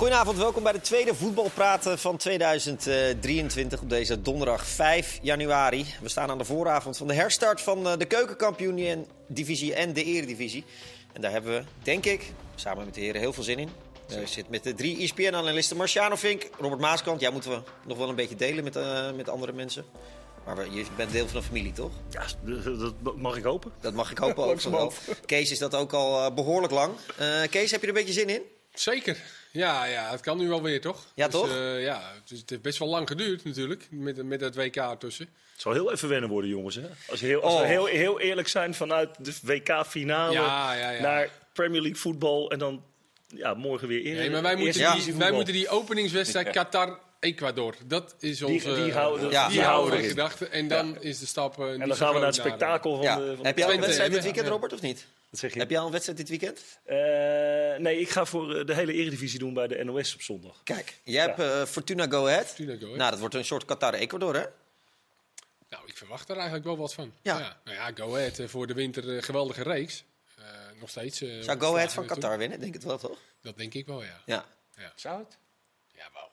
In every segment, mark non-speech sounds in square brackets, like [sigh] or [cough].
Goedenavond, welkom bij de tweede voetbalpraten van 2023 op deze donderdag 5 januari. We staan aan de vooravond van de herstart van eh, de keukenkampioen-divisie en de eredivisie. En daar hebben we, denk ik, samen met de heren heel veel zin in. We zitten met de drie ESPN-analisten Marciano Vink, Robert Maaskant. Jij moeten we nog wel een beetje delen met, eh, met andere mensen. Maar je bent deel van een familie, toch? Ja, dat mag ik hopen. Dat mag ik hopen [laughs] ook. Kees is dat ook al eh, behoorlijk lang. Eh, Kees, heb je er een beetje zin in? Zeker. Ja, ja, het kan nu wel weer, toch? Ja, Dus, toch? eh, ja, het, is, het heeft best wel lang geduurd natuurlijk, met, met het WK ertussen. Het zal heel even wennen worden, jongens. Hè? Als, heel, als we Oh. heel, heel eerlijk zijn vanuit de WK-finale Ja, ja, ja. naar Premier League voetbal en dan ja, morgen weer eer, Nee, maar wij moeten, die, wij moeten die openingswedstrijd Qatar-Ecuador, dat is onze... die houden- Ja. die die houden we houden in we. gedachten. En dan is de stap eh, En dan gaan we naar het groot spektakel van Ja. de van Heb de- jij al een wedstrijd dit weekend, Ja. Robert, of niet? Wat zeg je? Heb jij al een wedstrijd dit weekend? Eh, nee, ik ga voor eh, de hele eredivisie doen bij de NOS op zondag. Kijk, jij hebt eh, Fortuna Go Ahead. Fortuna Go Ahead. Nou, dat wordt een soort Qatar-Ecuador, hè? Nou, ik verwacht er eigenlijk wel wat van. Ja. Nou ja, Go Ahead voor de winter geweldige reeks. Eh, nog steeds. eh, Zou Go Ahead van. Qatar winnen? Denk het wel, toch? Dat denk ik wel, ja. Ja. Zou het? Jawel.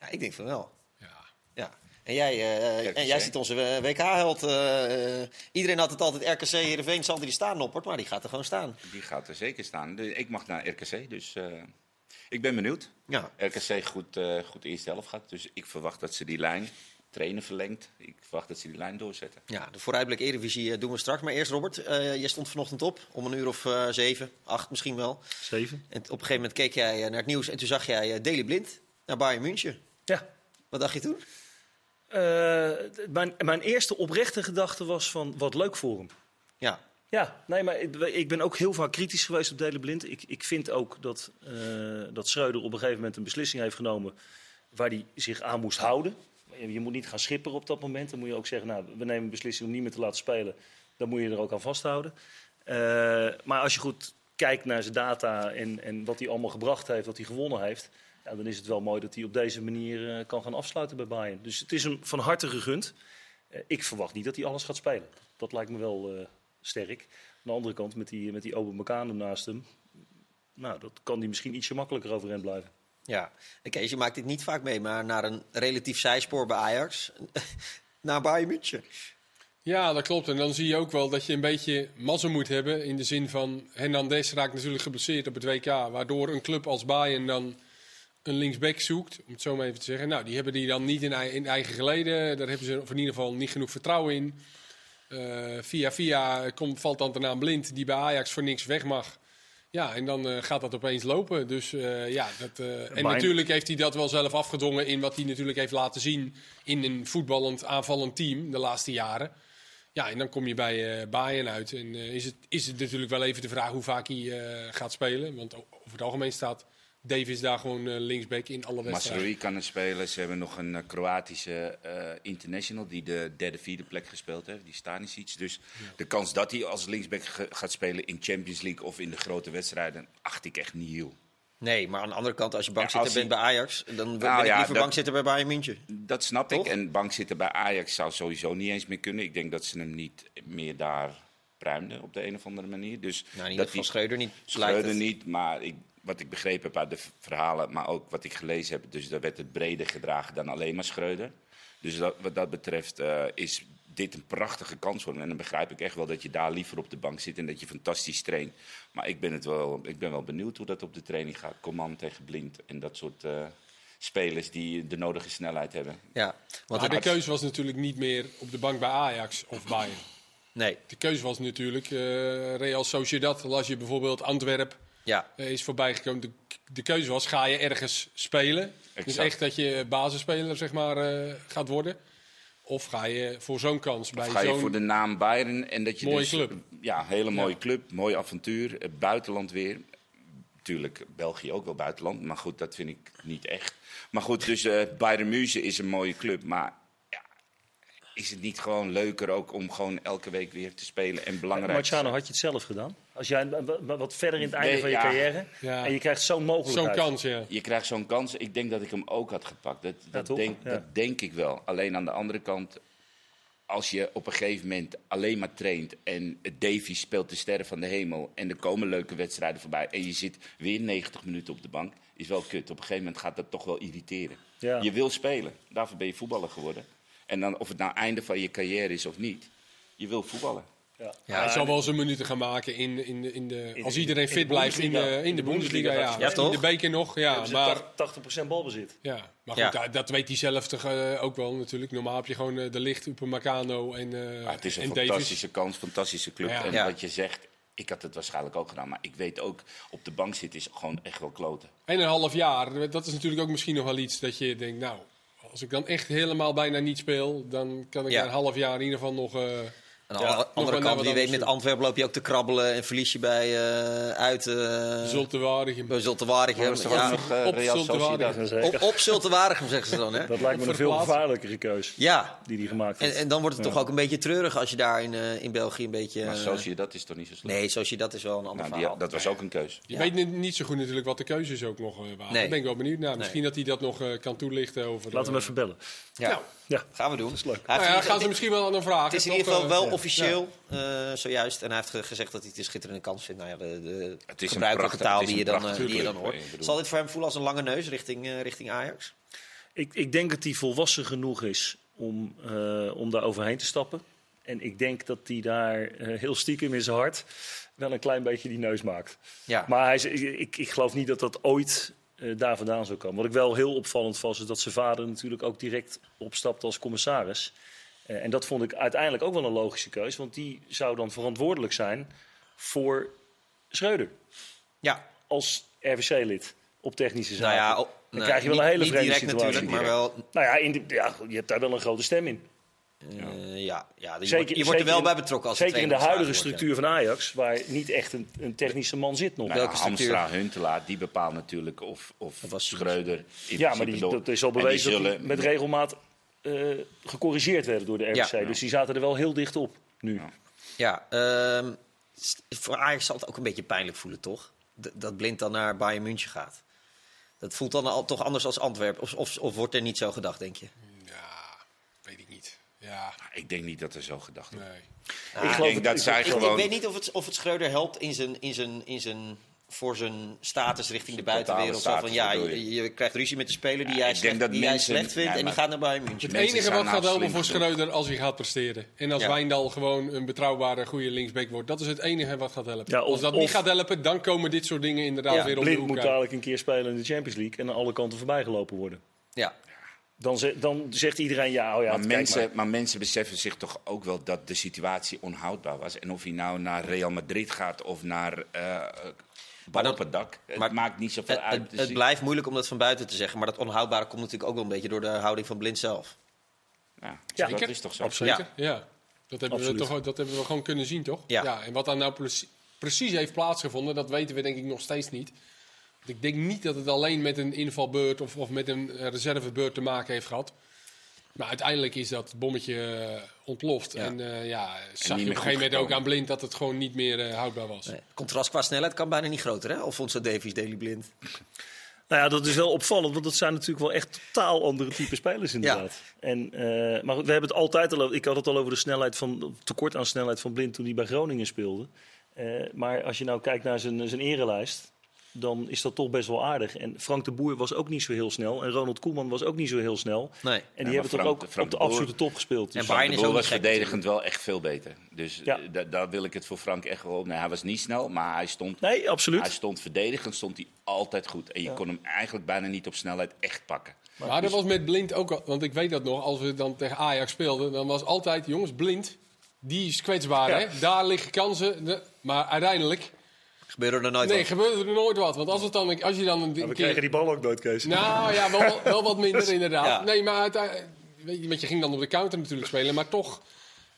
ja ik denk van wel. Ja. Ja. En jij, eh, en jij ziet onze eh, WK-held. eh, iedereen had het altijd RKC, Heerenveen, zal die staan, Noppert. Maar die gaat er gewoon staan. Die gaat er zeker staan. Ik mag naar RKC, dus eh, ik ben benieuwd. Ja. RKC goed, eh goed de eerste helft gaat, dus ik verwacht dat ze die lijn trainen verlengt. Ik verwacht dat ze die lijn doorzetten. Ja, de vooruitblik Eredivisie doen we straks. Maar eerst, Robert, eh jij stond vanochtend op. Om een uur of eh, zeven, acht misschien wel. Zeven. En op een gegeven moment keek jij naar het nieuws. En toen zag jij Daley Blind naar Bayern München. Ja. Wat dacht je toen? Eh, mijn, mijn eerste oprechte gedachte was van, wat leuk voor hem. Ja. Ja, nee, maar ik, ik ben ook heel vaak kritisch geweest op Delen Blind. Ik, ik vind ook dat, eh dat Schreuder op een gegeven moment een beslissing heeft genomen waar hij zich aan moest houden. Je je moet niet gaan schipperen op dat moment. Dan moet je ook zeggen, nou, we nemen een beslissing om niet meer te laten spelen. Dan moet je er ook aan vasthouden. Eh, maar als je goed kijkt naar zijn data en, en wat hij allemaal gebracht heeft, wat hij gewonnen heeft... Ja, dan is het wel mooi dat hij op deze manier eh, kan gaan afsluiten bij Bayern. Dus het is hem van harte gegund. Eh, ik verwacht niet dat hij alles gaat spelen. Dat lijkt me wel eh, sterk. Aan de andere kant, met die, met die Meccano naast hem... Nou, dat kan hij misschien ietsje makkelijker overeind blijven. Ja. En Kees, je maakt dit niet vaak mee, maar naar een relatief zijspoor bij Ajax. [laughs] naar Bayern München. Ja, dat klopt. En dan zie je ook wel dat je een beetje mazzel moet hebben. In de zin van Hernandez raakt natuurlijk geblesseerd op het WK. Waardoor een club als Bayern dan een linksback zoekt. Om het zo maar even te zeggen. Nou, die hebben die dan niet in, in eigen geleden. Daar hebben ze of in ieder geval niet genoeg vertrouwen in. Eh, via via komt, valt dan de naam Blind, die bij Ajax voor niks weg mag. Ja, en dan eh, gaat dat opeens lopen. Dus eh, ja, dat, en natuurlijk heeft hij dat wel zelf afgedwongen in wat hij natuurlijk heeft laten zien in een voetballend aanvallend team de laatste jaren. Ja, en dan kom je bij eh Bayern uit. En is, het, is het natuurlijk wel even de vraag hoe vaak hij gaat spelen. Want over het algemeen staat Davis daar gewoon eh, linksback in alle wedstrijden. Masrui kan er spelen. Ze hebben nog een eh, Kroatische eh, international die de derde, vierde plek gespeeld heeft. Die Stanisic. Dus de kans dat hij als linksback ge- gaat spelen in Champions League of in de grote wedstrijden, acht ik echt niet heel. Nee, maar aan de andere kant, als je Ja, bankzitter als bent bij Ajax, dan ben Nou ik ja, liever dat- bankzitter bij Bayern München. Dat snap Toch? ik. En bank zitten bij Ajax zou sowieso niet eens meer kunnen. Ik denk dat ze hem niet meer daar pruimden op de een of andere manier. Dus Nou, in ieder dat geval die- Schreuder niet. Schreuder het. niet, maar ik, wat ik begrepen heb uit de verhalen, maar ook wat ik gelezen heb, dus daar werd het breder gedragen dan alleen maar Schreuder. Dus dat, wat dat betreft eh, is dit een prachtige kans voor hem. En dan begrijp ik echt wel dat je daar liever op de bank zit en dat je fantastisch traint. Maar ik ben, het wel, ik ben wel benieuwd hoe dat op de training gaat. Command tegen Blind en dat soort eh, spelers die de nodige snelheid hebben. Ja, want Maar de keuze was natuurlijk niet meer op de bank bij Ajax of Bayern. nee, De keuze was natuurlijk eh, Real Sociedad. Las je bijvoorbeeld Antwerp ja. eh, is voorbijgekomen. De, de keuze was, ga je ergens spelen? Dus echt dat je basisspeler zeg maar, eh, gaat worden? Of ga je voor zo'n kans bij Of ga je zo'n... voor de naam Bayern en dat je Mooie dus, club. Ja, hele mooie Ja. club, mooi avontuur, eh, buitenland weer. Natuurlijk, België ook wel buitenland, maar goed, dat vind ik niet echt. Maar goed, dus eh Bayern München is een mooie club, maar ja, is het niet gewoon leuker ook om gewoon elke week weer te spelen en belangrijk Marciano, had je het zelf gedaan? Als jij wa- wa- wat verder in het einde Nee, van je ja. carrière Ja. en je krijgt zo'n Zo'n mogelijkheid. kans, ja. Je krijgt zo'n kans, ik denk dat ik hem ook had gepakt. Dat, denk, Ja. dat denk ik wel. Alleen aan de andere kant, als je op een gegeven moment alleen maar traint en Davy speelt de sterren van de hemel en er komen leuke wedstrijden voorbij en je zit weer 90 minuten op de bank, is wel kut. Op een gegeven moment gaat dat toch wel irriteren. Ja. Je wil spelen, daarvoor ben je voetballer geworden. En dan of het nou einde van je carrière is of niet, je wil voetballen. Ja. Ja, hij zal wel zijn minuten gaan maken in, in, de- in de, In als de- iedereen fit blijft in de, Bundesliga. in de Bundesliga. Ja, in de beker nog, ja. Maar, 80% balbezit. ja, maar Ja. goed, dat- dat weet hij zelf toch eh, ook wel natuurlijk. Normaal heb je gewoon eh, de licht, Upamecano en, eh Maar het is een fantastische kans, fantastische club. Ja. En Ja. wat je zegt, ik had het waarschijnlijk ook gedaan. Maar ik weet ook, op de bank zitten is gewoon echt wel kloten. En een half jaar, dat is natuurlijk ook misschien nog wel iets dat je denkt, nou, als ik dan echt helemaal bijna niet speel, dan kan ik Ja. een half jaar in ieder geval nog... eh, Aan de Ja, andere- kant, wie weet, met Antwerpen loop je ook te krabbelen en verlies je bij eh, uit uh, Zulte Waregem. bij Zultewaardigem. Ja, nog eh, op Real Zulte Sociedad? Waregem. op, op Zultewaardigem zeggen ze dan, hè? Dat lijkt me een veel gevaarlijkere keus Ja, die hij gemaakt en, heeft. en dan wordt het Ja. toch ook een beetje treurig als je daar in, eh, in België een beetje... Maar eh, Sociedad is toch niet zo slecht? Nee, zoals je dat is wel een ander Nou, die- verhaal. dat was ook een keus. Je Ja. weet niet- niet zo goed natuurlijk wat de keuzes ook nog eh, waren. Nee. Daar ben ik wel benieuwd naar. Misschien Nee. dat hij dat nog eh, kan toelichten over... Laten we hem eh, even bellen. Ja, Nou, Ja. gaan we doen. Dat is leuk. Hij Nou heeft ja, in- gaan ze misschien wel aan hem vragen. Het is in ieder geval eh, wel ja. officieel, eh, zojuist. En hij heeft ge- gezegd dat hij het een schitterende kans vindt. Nou ja, de, de Het is een gebruikelijke prachtig- taal het is die je, een dan, eh, die je dan hoort. Zal dit voor hem voelen als een lange neus richting, eh, richting Ajax? Ik, ik denk dat hij volwassen genoeg is om, eh, om daar overheen te stappen. En ik denk dat hij daar eh, heel stiekem in zijn hart wel een klein beetje die neus maakt. Ja. Maar hij, ik, ik geloof niet dat dat ooit eh, daar vandaan zou komen. Wat ik wel heel opvallend vond, is dat zijn vader natuurlijk ook direct opstapte als commissaris. Eh, en dat vond ik uiteindelijk ook wel een logische keus. Want die zou dan verantwoordelijk zijn voor Schreuder. ja, Als RVC-lid op technische nou zaken. ja, oh, dan nou, krijg je wel niet- een hele niet vreemde direct situatie. natuurlijk, maar wel... Nou ja, in de, ja, je hebt daar wel een grote stem in. Eh, ja, ja, je, Zeker- wordt, je wordt er wel in- bij betrokken als er Zeker in de huidige structuur van Ajax, waar niet echt een, een technische man zit nog. Nou, Welke structuur? Hamstra, Huntelaar, die bepaalt natuurlijk of, of Dat was Schreuder... in ja, maar die, door- dat is al bewezen dat die zullen- met regelmaat eh, gecorrigeerd werden door de. Ja. Dus die zaten er wel heel dicht op nu. Ja. Ja, ehm, voor Ajax zal het ook een beetje pijnlijk voelen, toch? D- dat Blind dan naar Bayern München gaat. Dat voelt dan al, toch anders als Antwerpen. Of, of, of wordt er niet zo gedacht, denk je? Ja, weet ik niet. Ja, Ik denk niet dat er zo gedacht wordt. nee. ik Ik geloof denk dat zij Ik, ik gewoon... weet niet of het, of het Schreuder helpt in zijn, in zijn, in zijn, voor zijn status richting de buitenwereld. Zo van, ja, je, je krijgt ruzie met de speler die, Ja, jij, slecht, dat die jij slecht vindt ja, en die gaat naar Bayern München. Het enige wat nou gaat helpen voor. Schreuder als hij gaat presteren. En als Ja. Wijndal gewoon een betrouwbare, goede linksback wordt. Dat is het enige wat gaat helpen. Ja, of- als dat of- niet gaat helpen, dan komen dit soort dingen inderdaad Ja, weer om de Blind hoek moet dadelijk een keer spelen in de Champions League en aan alle kanten voorbij gelopen worden. Ja, Dan, ze- dan zegt iedereen, ja, oh ja, Maar mensen, maar. maar. mensen beseffen zich toch ook wel dat de situatie onhoudbaar was. En of hij nou naar Real Madrid gaat of naar eh dat- op het dak. Het maakt niet zoveel het, uit. het, Dus het blijft moeilijk om dat van buiten te zeggen. Maar dat onhoudbare komt natuurlijk ook wel een beetje door de houding van Blind zelf. ja, Ja, dat is toch zo. Absoluut. Zeker, ja. Dat hebben, we toch, dat hebben we gewoon kunnen zien, toch? Ja. En wat daar nou precie- precies heeft plaatsgevonden, dat weten we denk ik nog steeds niet. Want ik denk niet dat het alleen met een invalbeurt of, of met een eh, reservebeurt te maken heeft gehad. Maar uiteindelijk is dat bommetje eh, ontploft. Ja. En eh, ja, zag je op een gegeven moment ook aan blind dat het gewoon niet meer houdbaar was. Nee. Contrast qua snelheid kan bijna niet groter, hè? Alfonso Davies, Daily Blind. Nou ja, dat is wel opvallend, want dat zijn natuurlijk wel echt totaal andere type spelers inderdaad. En, eh, maar goed, we hebben het altijd al over, ik had het al over de snelheid van, tekort aan snelheid van Blind toen hij bij Groningen speelde. Eh, maar als je nou kijkt naar zijn, zijn erelijst, dan is dat toch best wel aardig. En Frank de Boer was ook niet zo heel snel en Ronald Koeman was ook niet zo heel snel. Nee. En die hebben toch ook Frank op de absolute top gespeeld. Dus En Bayern is ook was verdedigend wel echt veel beter. Dus Ja. eh, da- daar wil ik het voor Frank echt wel op. Nee, hij was niet snel, maar hij stond, nee, absoluut. hij stond verdedigend stond hij altijd goed. En je kon hem eigenlijk bijna niet op snelheid echt pakken. Maar dat was met blind ook al, want ik weet dat nog, als we dan tegen Ajax speelden, dan was altijd, jongens, blind, die is kwetsbaar, Ja. hè? Daar liggen kansen. De- maar uiteindelijk, Gebeurde er nooit nee, wat. gebeurde er nooit wat. Want als, het dan, als je dan een, een we keer... kregen die bal ook nooit, Kees. Nou ja, wel, [laughs] wel wat minder inderdaad. Ja. Nee, maar uiteindelijk, weet je, want je ging dan op de counter natuurlijk spelen, maar toch,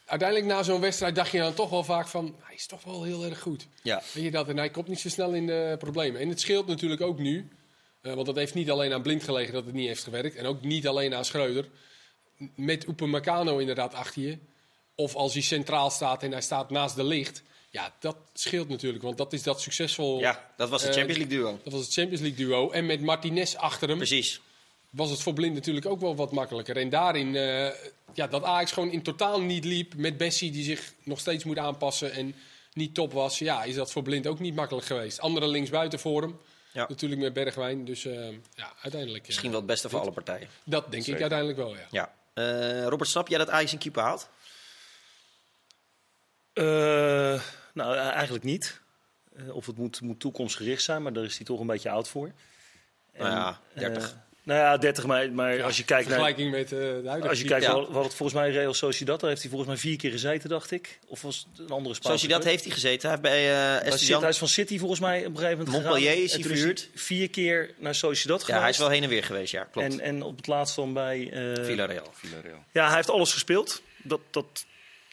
uiteindelijk na zo'n wedstrijd dacht je dan toch wel vaak van, hij is toch wel heel erg goed. Ja. Weet je dat? En hij komt niet zo snel in de problemen. En het scheelt natuurlijk ook nu. eh, want dat heeft niet alleen aan Blind gelegen dat het niet heeft gewerkt. En ook niet alleen aan Schreuder. Met Upamecano inderdaad achter je. Of als hij centraal staat en hij staat naast de licht. Ja, dat scheelt natuurlijk. Want dat is dat succesvol... Ja, dat was de Eh, Champions League duo. Dat was het Champions League duo. En met Martinez achter hem. Precies. was het voor Blind natuurlijk ook wel wat makkelijker. En daarin, eh, ja, dat Ajax gewoon in totaal niet liep met Bessie die zich nog steeds moet aanpassen en niet top was. Ja, is dat voor Blind ook niet makkelijk geweest. Andere linksbuiten voor hem. Ja. Natuurlijk met Bergwijn. Dus eh, ja, uiteindelijk. Misschien wel het beste voor alle partijen. Dat denk ik uiteindelijk wel, ja. Ja. Robert, snap jij dat Ajax een keeper haalt? Eh, nou, eh, eigenlijk niet. Eh, of het moet, moet toekomstgericht zijn, maar daar is hij toch een beetje oud voor. Nou ja, eh, 30. nou ja, 30, maar, maar Ja, als je kijkt naar... vergelijking met eh, de huidige Als je kijkt, Ja. we hadden het volgens mij Real Sociedad, daar heeft hij volgens mij vier keer gezeten, dacht ik. Of was het een andere Spaanse Zoals je dat heeft hij gezeten. Hij heeft bij eh Bij City, Estudiant... hij is van City volgens mij op een gegeven moment Montpellier gegaan. is En hij verhuurd. vier keer naar Sociedad Ja, geweest. hij is wel heen en weer geweest, ja, klopt. en, en op het laatst dan bij... eh, Villarreal. Villarreal. Ja, hij heeft alles gespeeld. Dat, dat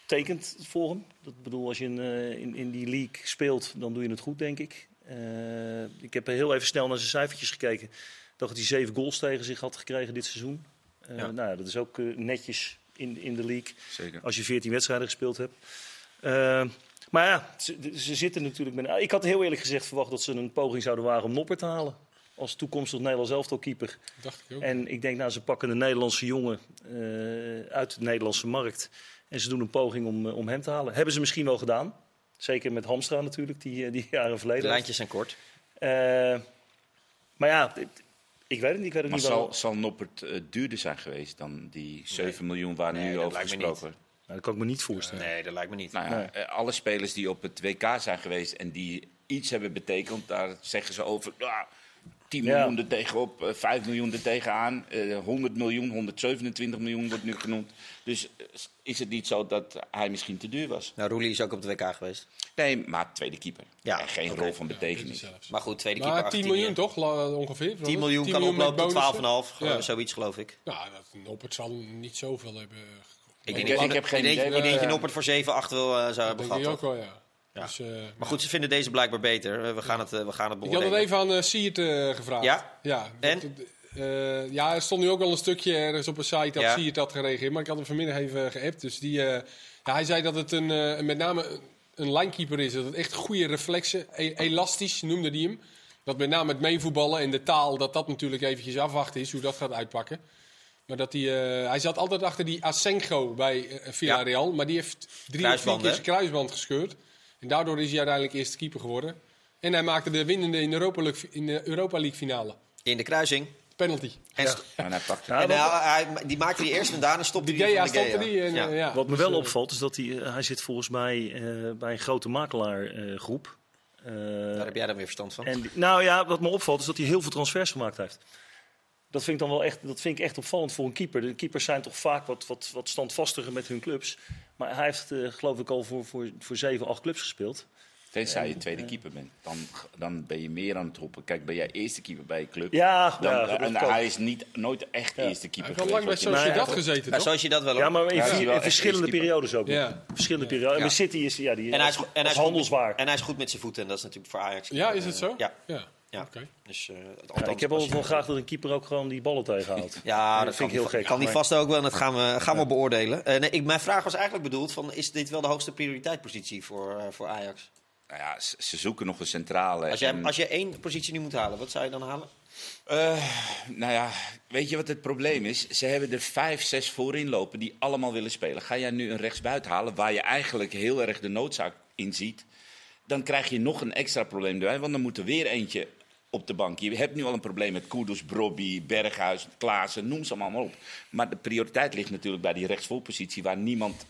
tekent voor hem. Dat bedoel, als je in, eh, in, in die league speelt, dan doe je het goed, denk ik. Eh, ik heb heel even snel naar zijn cijfertjes gekeken. Ik dacht dat hij zeven goals tegen zich had gekregen dit seizoen. Eh, Ja. Nou ja, dat is ook netjes in, in de league. Zeker. Als je 14 wedstrijden gespeeld hebt. Maar ja, ze, ze zitten natuurlijk met. Ik had heel eerlijk gezegd verwacht dat ze een poging zouden wagen om Nopper te halen. Als toekomstig Nederlands elftalkeeper. Dacht ik ook. En ik denk, nou, ze pakken een Nederlandse jongen eh, uit de Nederlandse markt. En ze doen een poging om, eh, om hem te halen. Hebben ze misschien wel gedaan. Zeker met Hamstra natuurlijk, die, eh, die [laughs] jaren De verleden. lijntjes zijn kort. Eh, maar ja, ik weet het niet. Ik weet het Maar niet zal, wel. zal Noppert eh, duurder zijn geweest dan die 7 miljoen waar Nee, nu over gesproken wordt? Nou, dat kan ik me niet voorstellen. Nee, dat lijkt me niet. Nou ja, Nee. alle spelers die op het WK zijn geweest en die iets hebben betekend, daar zeggen ze over. ah, 10 Ja. miljoen er tegenop, eh, 5 miljoen er tegenaan, eh 100 miljoen, 127 miljoen wordt nu genoemd. Dus eh, is het niet zo dat hij misschien te duur was? Nou, Roelie is ook op het WK geweest. Nee, maar tweede keeper. Ja, En geen rol van betekenis. Maar goed, tweede keeper Maar 10 Argentinië. miljoen toch, ongeveer? 10 miljoen kan oplopen tot bonussen. 12,5. gewoon Ja. Zoiets geloof ik. Ja, dat Noppert zal niet zoveel hebben. Ik, Ik- denk, ik heb geen idee, Ik denk dat je Noppert voor 7, 8 wil, eh, zou Dat hebben denk ik gehad. ook wel, ja. Ja. Dus, eh, Maar goed, ze vinden deze blijkbaar beter. Eh, We gaan het, eh, we gaan het Ik had beoordelen. het even aan Siert gevraagd. Ja? Ja. En? dat- ja, er stond nu ook al een stukje ergens op een site dat Ja. Siert had gereageerd. Maar ik had hem vanmiddag even geappt. Dus die, ja, hij zei dat het een, met name een- linekeeper is. Dat het echt goede reflexen, e- elastisch noemde hij hem. Dat met name het meevoetballen en de taal, dat dat natuurlijk eventjes afwachten is hoe dat gaat uitpakken. Maar dat hij, hij zat altijd achter die Asenjo bij Villarreal. Maar die heeft drie of vier keer zijn kruisband gescheurd. En daardoor is hij uiteindelijk eerste keeper geworden. En hij maakte de winnende in de Europa League, in de Europa League finale. In de kruising. Penalty. En, En hij pakte Ja, en hij- hij- die maakte die eerst en daarna stopte Die van de stopte Gea. die. En, Ja. eh, ja. Wat me wel opvalt is dat hij, eh, hij zit volgens mij eh, bij een grote makelaargroep. Eh, Daar heb jij dan weer verstand van. en die- nou ja, wat me opvalt is dat hij heel veel transfers gemaakt heeft. Dat vind ik dan wel echt, dat vind ik echt opvallend voor een keeper. De keepers zijn toch vaak wat, wat, wat standvastiger met hun clubs. Maar hij heeft, eh, geloof ik, al voor, voor, voor zeven, acht clubs gespeeld. Tenzij je tweede keeper bent. Dan, dan ben je meer aan het roepen. Kijk, ben jij eerste keeper bij je club? Ja, Dan, ja, dat en hij is niet, nooit echt Ja. eerste Hij keeper heeft al lang bij Sociedad gezeten, dat wel Ja, maar in, Ja, hij in verschillende periodes ook. Verschillende periodes. En City is ja, die En hij is, en hij is goed- handelswaar. En hij is goed met zijn voeten en dat is natuurlijk voor Ajax. Ja, is het zo? Ja. Ja. Dus, eh, Ja, ik heb altijd wel je- graag dat een keeper ook gewoon die ballen tegenhoudt. [laughs] Ja, dat, vind ik heel gek. Kan die vast ook wel en dat gaan we, gaan we beoordelen. Eh, nee, ik, mijn vraag was eigenlijk bedoeld: van, is dit wel de hoogste prioriteitspositie voor, eh, voor Ajax? Nou ja, ze, zoeken nog een centrale. Als jij, en- als je één positie nu moet halen, wat zou je dan halen? Eh, nou ja, weet je wat het probleem is? Ze hebben er vijf, zes voorin lopen die allemaal willen spelen. Ga jij nu een rechtsbuiten halen waar je eigenlijk heel erg de noodzaak in ziet? Dan krijg je nog een extra probleem erbij, want dan moet er weer eentje op de bank. Je hebt nu al een probleem met Kudus, Brobby, Berghuis, Klaassen, noem ze allemaal op. Maar de prioriteit ligt natuurlijk bij die rechtsvoorpositie waar niemand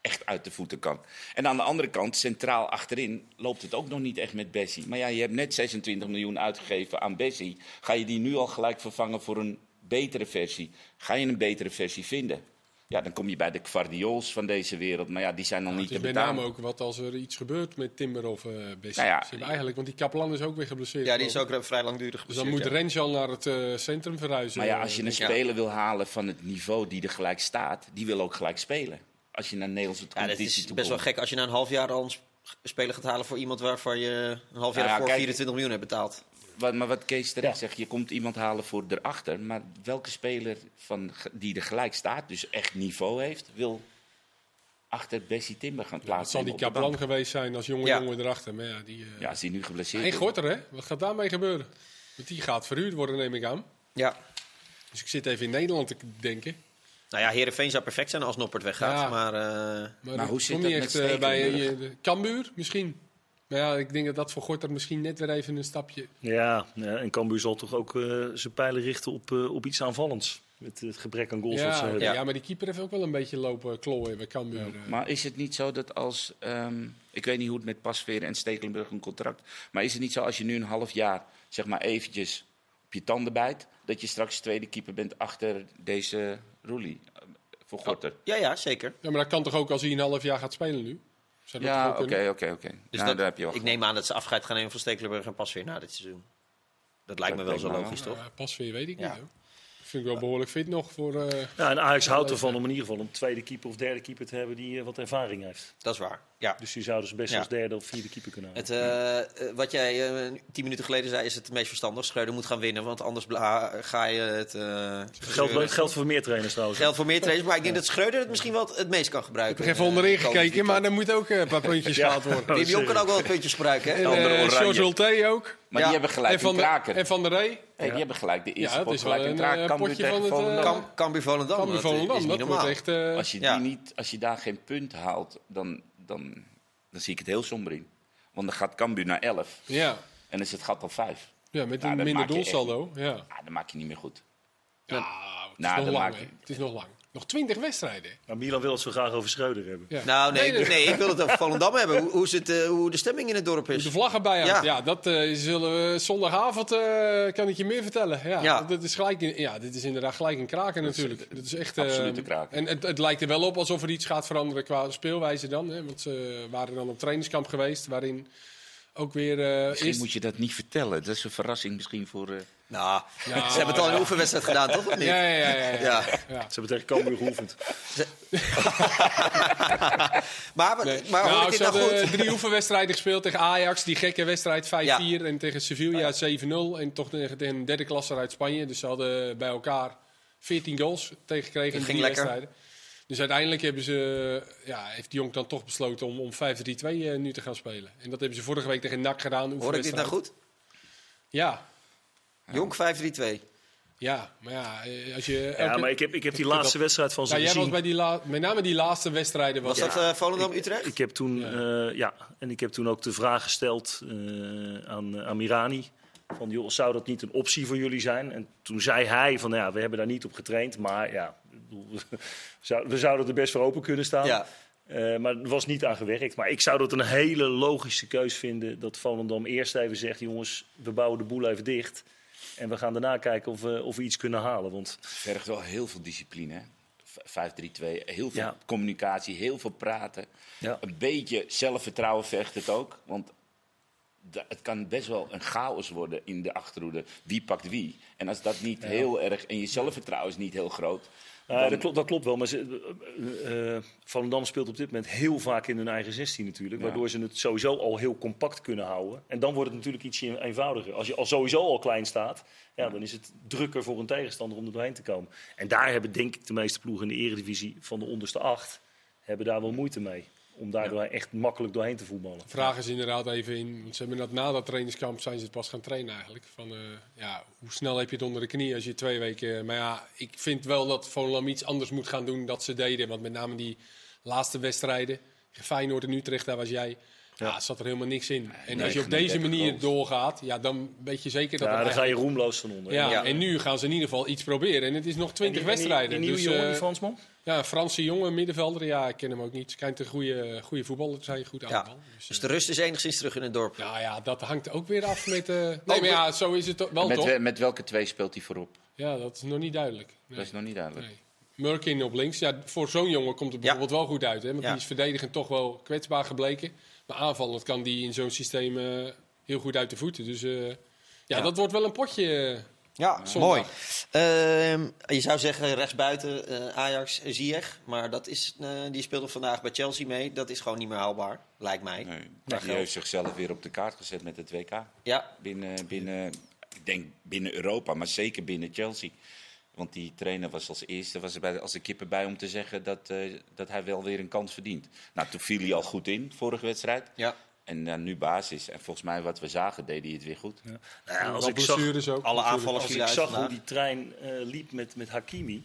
echt uit de voeten kan. En aan de andere kant, centraal achterin, loopt het ook nog niet echt met Bessie. Maar ja, je hebt net 26 miljoen uitgegeven aan Bessie. Ga je die nu al gelijk vervangen voor een betere versie? Ga je een betere versie vinden? Ja, dan kom je bij de Guardiols van deze wereld. Maar ja, die zijn nog Het niet is te met betalen. name ook wat als er iets gebeurt met Timber of eh Bessie. Nou ja, eigenlijk, want die Kaplan is ook weer geblesseerd. Ja, die is ook vrij langdurig Dus dan moet ja. Rensal naar het eh, centrum verhuizen. Maar ja, als je een Ja. speler wil halen van het niveau die er gelijk staat, die wil ook gelijk spelen. Als je naar de Nederlandse Ja, dat competitie is best wel gek als je na een half jaar al een sp- speler gaat halen voor iemand waarvan je een half jaar Nou ja, voor kijk- 24 miljoen hebt betaald. Wat, maar wat Kees terecht Ja. zegt, je komt iemand halen voor erachter. Maar welke speler van, die er gelijk staat, dus echt niveau heeft, wil achter Bessie Timber gaan Het plaatsen? zal die Kaplan geweest zijn als jonge Ja. jongen erachter. Maar ja, die, eh Ja, als hij nu geblesseerd En is. Gorter, hè? Wat gaat daarmee gebeuren? Want die gaat verhuurd worden, neem ik aan. Ja. Dus ik zit even in Nederland te denken. Nou ja, Heerenveen zou perfect zijn als Noppert weggaat. Ja. Maar, eh, Maar, Maar hoe zit kom dat niet met echt eh, bij Cambuur misschien. Maar ja, ik denk dat dat voor Gorter misschien net weer even een stapje... Ja, ja, en Cambuur zal toch ook eh, zijn pijlen richten op, eh, op iets aanvallends. Met het gebrek aan goals wat ze Ja, hebben. ja. Ja. maar die keeper heeft ook wel een beetje lopen klooien bij Cambuur. eh. Maar is het niet zo dat als. ehm, ik weet niet hoe het met Pasveer en Stekelenburg een contract. Maar is het niet zo als je nu een half jaar. zeg maar eventjes op je tanden bijt. dat je straks tweede keeper bent achter deze Roelie? Voor Gorter. ja, ja, zeker. Ja, maar dat kan toch ook als hij een half jaar gaat spelen nu? Ja, oké, oké, oké. Dus Nou, dat, daar heb je wel ik neem aan dat ze afscheid gaan nemen van Stekelenburg en pas weer na dit seizoen. Dat lijkt me wel zo logisch, toch? Ja, pas weer weet ik Ja. niet. Hoor. Vind ik wel behoorlijk fit nog voor... eh, Ja, en Ajax houdt ervan om in ieder geval een tweede keeper of derde keeper te hebben die eh, wat ervaring heeft. Dat is waar. Ja. Dus die zouden ze best Ja. als derde of vierde keeper kunnen houden. Het, eh, wat jij tien minuten geleden zei, is het meest verstandig. Schreuder moet gaan winnen, want anders ga je het... eh, Geldt geldt voor meer trainers trouwens. Geld voor meer trainers, maar ik denk dat Schreuder het misschien wel het meest kan ik gebruiken. heb even onderin gekeken, maar er moet ook een paar puntjes [laughs] gehaald worden. Wim Jong kan ook wel een puntjes gebruiken, hè? En Ulte ook. Maar Ja. die hebben gelijk En van, de, en van der Rey. Hey, die hebben gelijk de eerste Ja, het pot is gelijk een eh, Cambuur potje tegen van het, Volendam. Cambuur Volendam, dat is Volendam, niet dat normaal. wordt echt... eh, Als je, Ja. die niet, als je daar geen punt haalt, dan, dan, dan zie ik het heel somber in. Want dan gaat Cambuur naar 11 ja. en dan is het gat al 5. ja, met Nou, een dat minder maak je echt doelsaldo. Ja. Ah, dat maak je niet meer goed. Ja, het is Nou, nog dat lang. maakt- hè. Het is nog lang. Nog twintig wedstrijden. Maar Milan wil het zo graag over Schreuder hebben. Ja. Nou, nee, Nee, nee. ik wil het over Volendam hebben. Hoe, hoe, zit, eh, hoe de stemming in het dorp Hoe is. de vlag erbij hangt. Ja. Ja, dat eh, zullen we zondagavond eh, kan ik je meer vertellen. Ja, Ja. Dat is gelijk, een- ja, dit is inderdaad gelijk een kraker natuurlijk. Dat is echt, eh, absolute kraker. En het, het lijkt er wel op alsof er iets gaat veranderen qua speelwijze dan. Hè, want ze waren dan op trainingskamp geweest, waarin ook weer eh Misschien is. moet je dat niet vertellen. Dat is een verrassing misschien voor... Nou, Ja, [laughs] ze hebben het al in een oefenwedstrijd gedaan, toch? Of niet? Ja, ja, ja. ja, ja. Ja. Ja. Ze hebben tegen Cambuur geoefend. [laughs] Maar, maar, Nee. maar hoor nou, ik dit ze nou hadden goed? drie oefenwedstrijden gespeeld tegen Ajax. Die gekke wedstrijd 5-4. En tegen Sevilla 7-0. En toch tegen een derde klasse uit Spanje. Dus ze hadden bij elkaar 14 goals tegengekregen in drie ging lekker. wedstrijden. Dus uiteindelijk hebben ze, ja, heeft de Jong dan toch besloten om, om 5-3-2 eh, nu te gaan spelen. En dat hebben ze vorige week tegen NAC gedaan. Hoor ik dit nou goed? Ja, Jonk 5-3-2. ja, maar ja, eh, als je... Ja, elke- maar ik heb, ik heb die [laughs] laatste wedstrijd van ze Nou, jij was bij die la, met name die laatste wedstrijden. Was Was dat eh, Volendam-Utrecht? Ik heb toen, Ja. ja. ja, en ik heb toen ook de vraag gesteld eh, aan, aan Mirani. Van, joh, zou dat niet een optie voor jullie zijn? En toen zei hij van, ja, we hebben daar niet op getraind. Maar ja, [laughs] we zou- we zouden er best voor open kunnen staan. Ja. Eh, maar er was niet aan gewerkt. Maar ik zou dat een hele logische keus vinden. Dat Volendam eerst even zegt, jongens, we bouwen de boel even dicht. En we gaan daarna kijken of we, of we iets kunnen halen. Want vergt wel heel veel discipline. Hè? V- 5-3-2, heel veel Ja. communicatie, heel veel praten. ja, Een beetje zelfvertrouwen vergt het ook. Want het kan best wel een chaos worden in de achterhoede. Wie pakt wie? En als dat niet heel erg... En je zelfvertrouwen is niet heel groot... Dat, klopt, dat klopt wel. Maar ze, eh, eh, Volendam speelt op dit moment heel vaak in hun eigen 16 natuurlijk. Ja. Waardoor ze het sowieso al heel compact kunnen houden. En dan wordt het natuurlijk ietsje eenvoudiger. Als je al sowieso al klein staat, ja, dan is het drukker voor een tegenstander om er doorheen te komen. En daar hebben denk ik de meeste ploegen in de eredivisie van de onderste acht... hebben daar wel moeite mee. Om daar doorheen echt makkelijk doorheen te voetballen. Vraag is inderdaad even in. Ze hebben dat na dat trainingskamp zijn ze het pas gaan trainen eigenlijk. Van, eh, ja, hoe snel heb je het onder de knie als je twee weken. Maar ja, ik vind wel dat Volendam iets anders moet gaan doen dat ze deden. Want met name die laatste wedstrijden. Feyenoord en Utrecht, daar was jij. Ja, zat er helemaal niks in. En als je op 39 deze manier doorgaat, ja, dan weet je zeker dat Ja, dan ga je roemloos van onder. Ja, Ja. en nu gaan ze in ieder geval iets proberen. En het is nog 20 En die- en die- wedstrijden. Die, nieuwe dus, jongen, eh, die Fransman? Ja, Franse jongen, middenvelder. Ja, ik ken hem ook niet. Schijnt een goede, goede voetballer te zijn, goed Ja. aanval. Dus, Dus eh, de rust is enigszins terug in het dorp. nou ja, dat hangt ook weer af met... eh [laughs] nee, maar Oh, ja, zo is het wel met, toch? we- met welke twee speelt hij voorop? Ja, dat is nog niet duidelijk. Nee. Dat is nog niet duidelijk. nee. Murkin op links. Ja, voor zo'n jongen komt het bijvoorbeeld wel goed uit. Hè? Want Ja. die is verdedigend toch wel kwetsbaar gebleken. Maar aanvallend kan die in zo'n systeem eh, heel goed uit de voeten. Dus eh, ja, Ja. dat wordt wel een potje. Eh, Ja, Zondag. mooi. Ehm, je zou zeggen rechtsbuiten eh, Ajax, Ziyech. Maar dat is, eh, die speelde vandaag bij Chelsea mee. Dat is gewoon niet meer haalbaar, lijkt mij. Nee, die geld. heeft zichzelf weer op de kaart gezet met het WK. Ja, Binnen, binnen, ik denk binnen Europa, maar zeker binnen Chelsea. Want die trainer was als eerste was er bij, als de kippen bij om te zeggen dat, eh, dat hij wel weer een kans verdient. Nou, toen viel hij al goed in, vorige wedstrijd. ja. En dan nu basis. En volgens mij wat we zagen, deed hij het weer goed. Nou ja, als ik zag, ook. Alle aanvallers als ik zag hoe die trein eh, liep met, met Hakimi.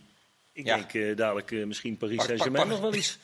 Ik Ja. denk eh, dadelijk eh, misschien Paris Saint-Germain nog wel [laughs] iets.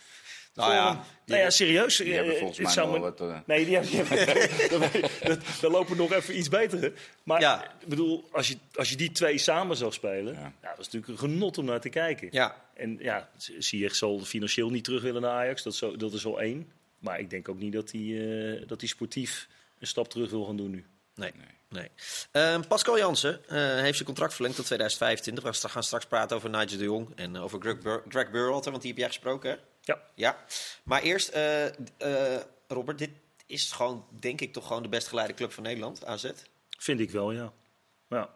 Nou ja, nou ja, serieus. Die hebben volgens het mij zou wat... Nee, die hebben, [laughs] daar lopen nog even iets betere. Maar Ja. ik bedoel, als je, als je die twee samen zou spelen, Ja. dat is natuurlijk een genot om naar te kijken. Ja, En ja, Ziyech zal financieel niet terug willen naar Ajax, dat is, zo, dat is al één. Maar ik denk ook niet dat hij, eh, dat hij sportief een stap terug wil gaan doen nu. nee. nee. Ehm, Pascal Jansen eh, heeft zijn contract verlengd tot 2025. We gaan straks praten over Nigel de Jong en over Greg, Bur Greg want die heb jij gesproken, hè? Ja, Ja. Maar eerst, eh, eh, Robert, dit is gewoon, denk ik, toch gewoon de best geleide club van Nederland, AZ. vind ik wel, ja. ja.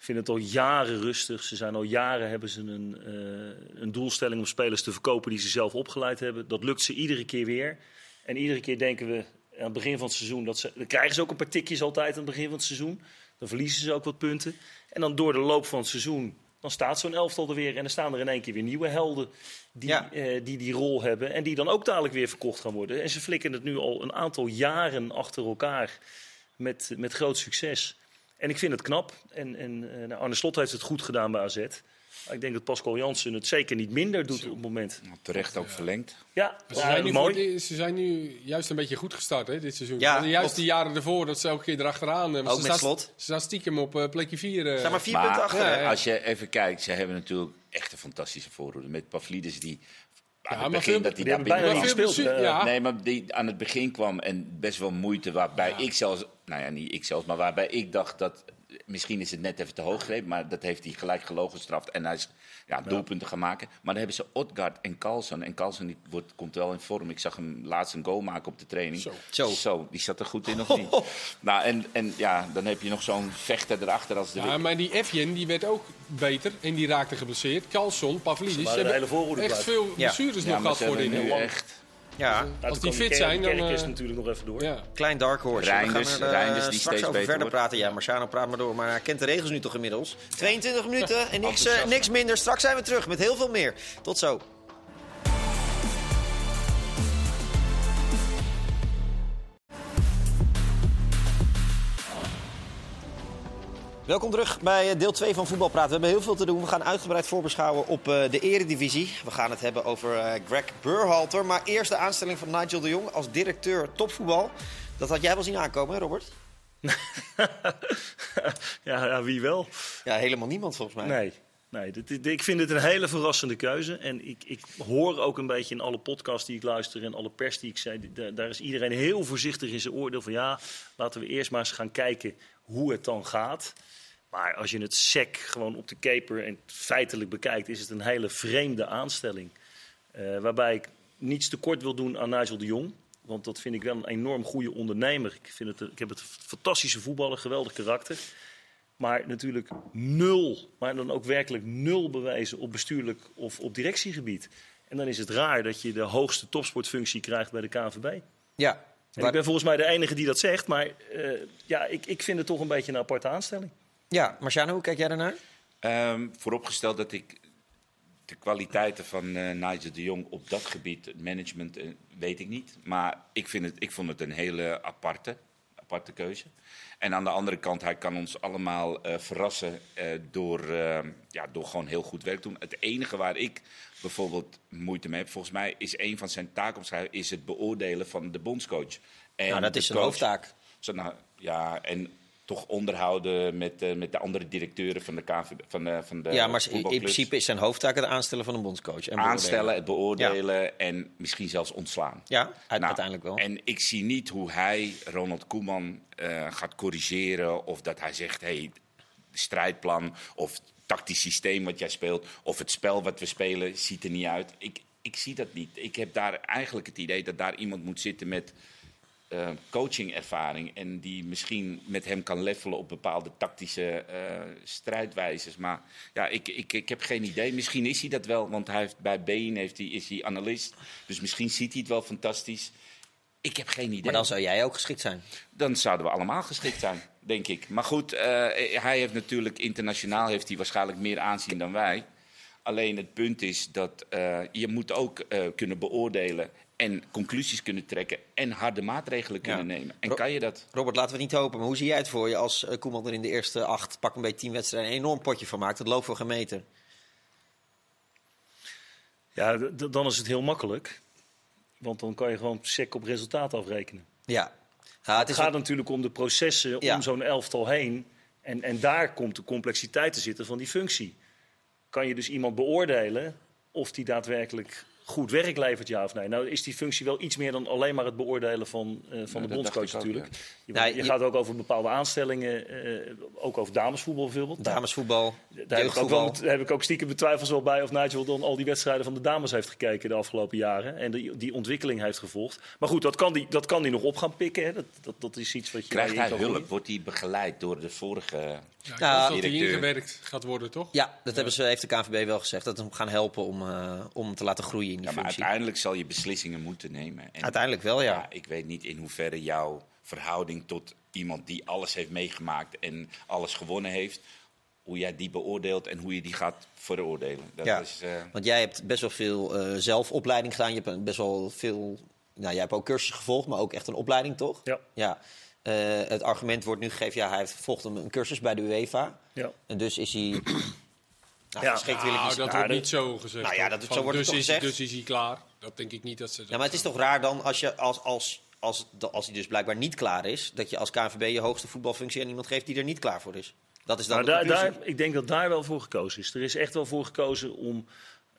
Ik vind het al jaren rustig. Ze zijn al jaren hebben ze een, eh, een doelstelling om spelers te verkopen die ze zelf opgeleid hebben. Dat lukt ze iedere keer weer. En iedere keer denken we aan het begin van het seizoen dat ze. Dan krijgen ze ook een paar tikjes altijd aan het begin van het seizoen. Dan verliezen ze ook wat punten. En dan door de loop van het seizoen. Dan staat zo'n elftal er weer en dan staan er in één keer weer nieuwe helden die, Ja. eh, die die rol hebben. En die dan ook dadelijk weer verkocht gaan worden. En ze flikken het nu al een aantal jaren achter elkaar met, met groot succes. En ik vind het knap. En, en eh, nou, Arne Slot heeft het goed gedaan bij AZ. Ik denk dat Pascal Jansen het zeker niet minder doet op het moment. Terecht ook verlengd. Ja, Ze zijn, nu mooi. ze zijn nu juist een beetje goed gestart hè, dit seizoen. Ja, juist die jaren ervoor dat ze elke keer erachteraan. eh, maar Ook ze met staan- Slot. Ze staan stiekem op eh, plekje 4. Zijn maar vier Maar- punten achter. Ja, hè? ja. Als je even kijkt, ze hebben natuurlijk echt een fantastische voorhoede. Met Pavlidis die aan Ja, het begin veel- dat hij die daar binnen gespeeld. eh, ja. Nee, maar die aan het begin kwam en best wel moeite waarbij Ja. ik zelfs, nou ja, niet ik zelfs, maar waarbij ik dacht dat misschien is het net even te hoog gegrepen, maar dat heeft hij gelijk gelogen gestraft en hij is ja, doelpunten gaan maken. Maar dan hebben ze Odgaard en Carlsen en Carlsen die wordt, komt wel in vorm. Ik zag hem laatst een goal maken op de training. Zo. Zo. die zat er goed in of niet? Nou, en, en ja, dan heb je nog zo'n vechter erachter als de Ja, maar die Evjen die werd ook beter en die raakte geblesseerd. Carlson, Pavlidis, ze hebben hele voorhoede echt veel blessures Ja, nog gehad voor dit. echt Ja, Als die fit zijn, dan, Kerk is eh, natuurlijk nog even door. Ja. klein dark horse. Reinders- We gaan er Reinders die straks steeds over beter verder wordt. praten. Ja, Marciano praat maar door. Maar hij kent de regels nu toch inmiddels. 22 minuten en niks, eh, niks minder. Straks zijn we terug met heel veel meer. Tot zo. Welkom terug bij eh, deel 2 van Voetbal Praten. We hebben heel veel te doen. We gaan uitgebreid voorbeschouwen op eh, de eredivisie. We gaan het hebben over eh, Greg Burhalter. Maar eerst de aanstelling van Nigel de Jong als directeur topvoetbal. Dat had jij wel zien aankomen, hè Robert? [laughs] ja, ja, wie wel? Ja, helemaal niemand volgens mij. Nee. Nee, dit, dit- ik vind het een hele verrassende keuze. En ik, ik hoor ook een beetje in alle podcasts die ik luister en alle pers die ik zei, da- daar is iedereen heel voorzichtig in zijn oordeel van ja, laten we eerst maar eens gaan kijken hoe het dan gaat. Maar als je het sec gewoon op de keper en feitelijk bekijkt, is het een hele vreemde aanstelling. Eh, waarbij ik niets tekort wil doen aan Nigel de Jong. Want dat vind ik wel een enorm goede ondernemer. Ik, vind het, ik heb het fantastische voetballer, geweldig karakter. Maar natuurlijk nul, maar dan ook werkelijk nul bewijzen op bestuurlijk of op directiegebied. En dan is het raar dat je de hoogste topsportfunctie krijgt bij de KNVB. Ja. En ik ben volgens mij de enige die dat zegt, maar eh, ja, ik, ik vind het toch een beetje een aparte aanstelling. Ja, Marciano, hoe kijk jij daarnaar? Ehm, vooropgesteld dat ik de kwaliteiten van eh Nigel de Jong op dat gebied, het management, eh, weet ik niet. Maar ik, vind het, ik vond het een hele aparte, aparte keuze. En aan de andere kant, hij kan ons allemaal eh, verrassen door, eh, ja, door gewoon heel goed werk te doen. Het enige waar ik bijvoorbeeld moeite mee heb, volgens mij is een van zijn taakomschrijvingen is het beoordelen van de bondscoach. En Nou, dat is zijn hoofdtaak. Zo, nou, ja, en toch onderhouden met, eh, met de andere directeuren van de KNVB, van de, van de ja, maar in principe is zijn hoofdtaak het aanstellen van een bondscoach. En aanstellen, het beoordelen. en misschien zelfs ontslaan. Ja, Nou, uiteindelijk wel. En ik zie niet hoe hij Ronald Koeman eh, gaat corrigeren of dat hij zegt, hey, strijdplan of tactisch systeem wat jij speelt of het spel wat we spelen ziet er niet uit. Ik, ik zie dat niet. Ik heb daar eigenlijk het idee dat daar iemand moet zitten met eh, coachingervaring en die misschien met hem kan levelen op bepaalde tactische eh, strijdwijzes. Maar ja, ik, ik, ik heb geen idee. Misschien is hij dat wel, want hij heeft, bij Bein heeft hij, is hij analist. Dus misschien ziet hij het wel fantastisch. Ik heb geen idee. Maar dan zou jij ook geschikt zijn. Dan zouden we allemaal geschikt zijn, denk ik. Maar goed, eh, hij heeft natuurlijk internationaal heeft hij waarschijnlijk meer aanzien dan wij. Alleen het punt is dat eh, je moet ook kunnen beoordelen en conclusies kunnen trekken en harde maatregelen kunnen Ja. nemen. En Ro- kan je dat? Robert, laten we het niet hopen. Maar hoe zie jij het voor je als eh, Koeman er in de eerste acht, pak een beetje tien wedstrijden, een enorm potje van maakt? Het loopt voor geen meter. Ja, dan is het heel makkelijk. Want dan kan je gewoon sec op resultaat afrekenen. Ja. ja het gaat natuurlijk om de processen Ja. om zo'n elftal heen. En, en daar komt de complexiteit te zitten van die functie. Kan je dus iemand beoordelen of die daadwerkelijk goed werk levert, ja of nee? Nou is die functie wel iets meer dan alleen maar het beoordelen van, eh, van de bondscoach ook, natuurlijk. Je, Nou, je je- gaat ook over bepaalde aanstellingen, eh, ook over damesvoetbal bijvoorbeeld. damesvoetbal, Daar heb ik, ook wel, daar heb ik ook stiekem betwijfels wel bij of Nigel dan al die wedstrijden van de dames heeft gekeken de afgelopen jaren. En die, die ontwikkeling heeft gevolgd. Maar goed, dat kan die, dat kan die nog op gaan pikken. Hè. Dat, dat, dat is iets wat je Krijgt hij hulp? Wordt hij begeleid door de vorige... Ja, hoop dat hij directeur. ingewerkt gaat worden, toch? Ja, dat hebben ze, heeft de KNVB wel gezegd. Dat ze hem gaan helpen om, eh, om te laten groeien in die Ja, maar functie. uiteindelijk zal je beslissingen moeten nemen. En, Uiteindelijk wel, ja. ja, ik weet niet in hoeverre jouw verhouding tot iemand die alles heeft meegemaakt en alles gewonnen heeft, hoe jij die beoordeelt en hoe je die gaat veroordelen. Dat Ja. is, eh, Want jij hebt best wel veel eh, zelfopleiding gedaan. Je hebt best wel veel. Nou, jij hebt ook cursussen gevolgd, maar ook echt een opleiding, toch? Ja. ja. Eh, het argument wordt nu gegeven, ja, hij heeft volgt een, een cursus bij de UEFA. Ja. En dus is hij. [clears throat] Nou, Ja, geschikt wil ik Nou, dat wordt niet zo gezegd. Nou ja, hoor. dat- Van, zo wordt het dus toch is, gezegd? Dus is hij klaar. Dat denk ik niet dat ze dat Ja, maar het is toch raar dan als, je, als, als, als, als hij dus blijkbaar niet klaar is, dat je als KNVB je hoogste voetbalfunctie aan iemand geeft die er niet klaar voor is. Dat is dan Maar de daar, conclusie. daar, ik denk dat daar wel voor gekozen is. Er is echt wel voor gekozen om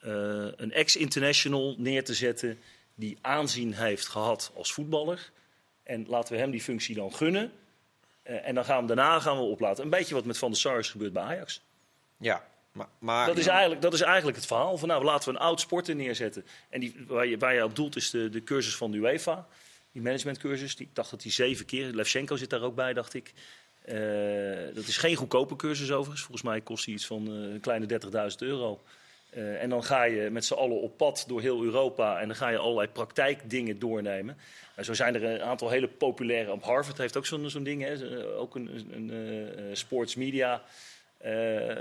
eh, een ex-international neer te zetten die aanzien heeft gehad als voetballer. En laten we hem die functie dan gunnen. Eh, en dan gaan we daarna gaan we oplaten. Een beetje wat met Van der Sar is gebeurd bij Ajax. Ja, maar, maar Dat is, eigenlijk, dat is eigenlijk het verhaal. Van, nou, laten we een oud sporter neerzetten. En die, waar, je, waar je op doelt is de, de cursus van de UEFA. Die managementcursus. Die, ik dacht dat die zeven keer... Levchenko zit daar ook bij, dacht ik. Eh, dat is geen goedkope cursus overigens. Volgens mij kost die iets van eh, een kleine 30.000 euro. Eh, en dan ga je met z'n allen op pad door heel Europa. En dan ga je allerlei praktijkdingen doornemen. En zo zijn er een aantal hele populaire... Op Harvard heeft ook zo'n zo'n ding. Hè. Eh, Ook een, een, eh, sports media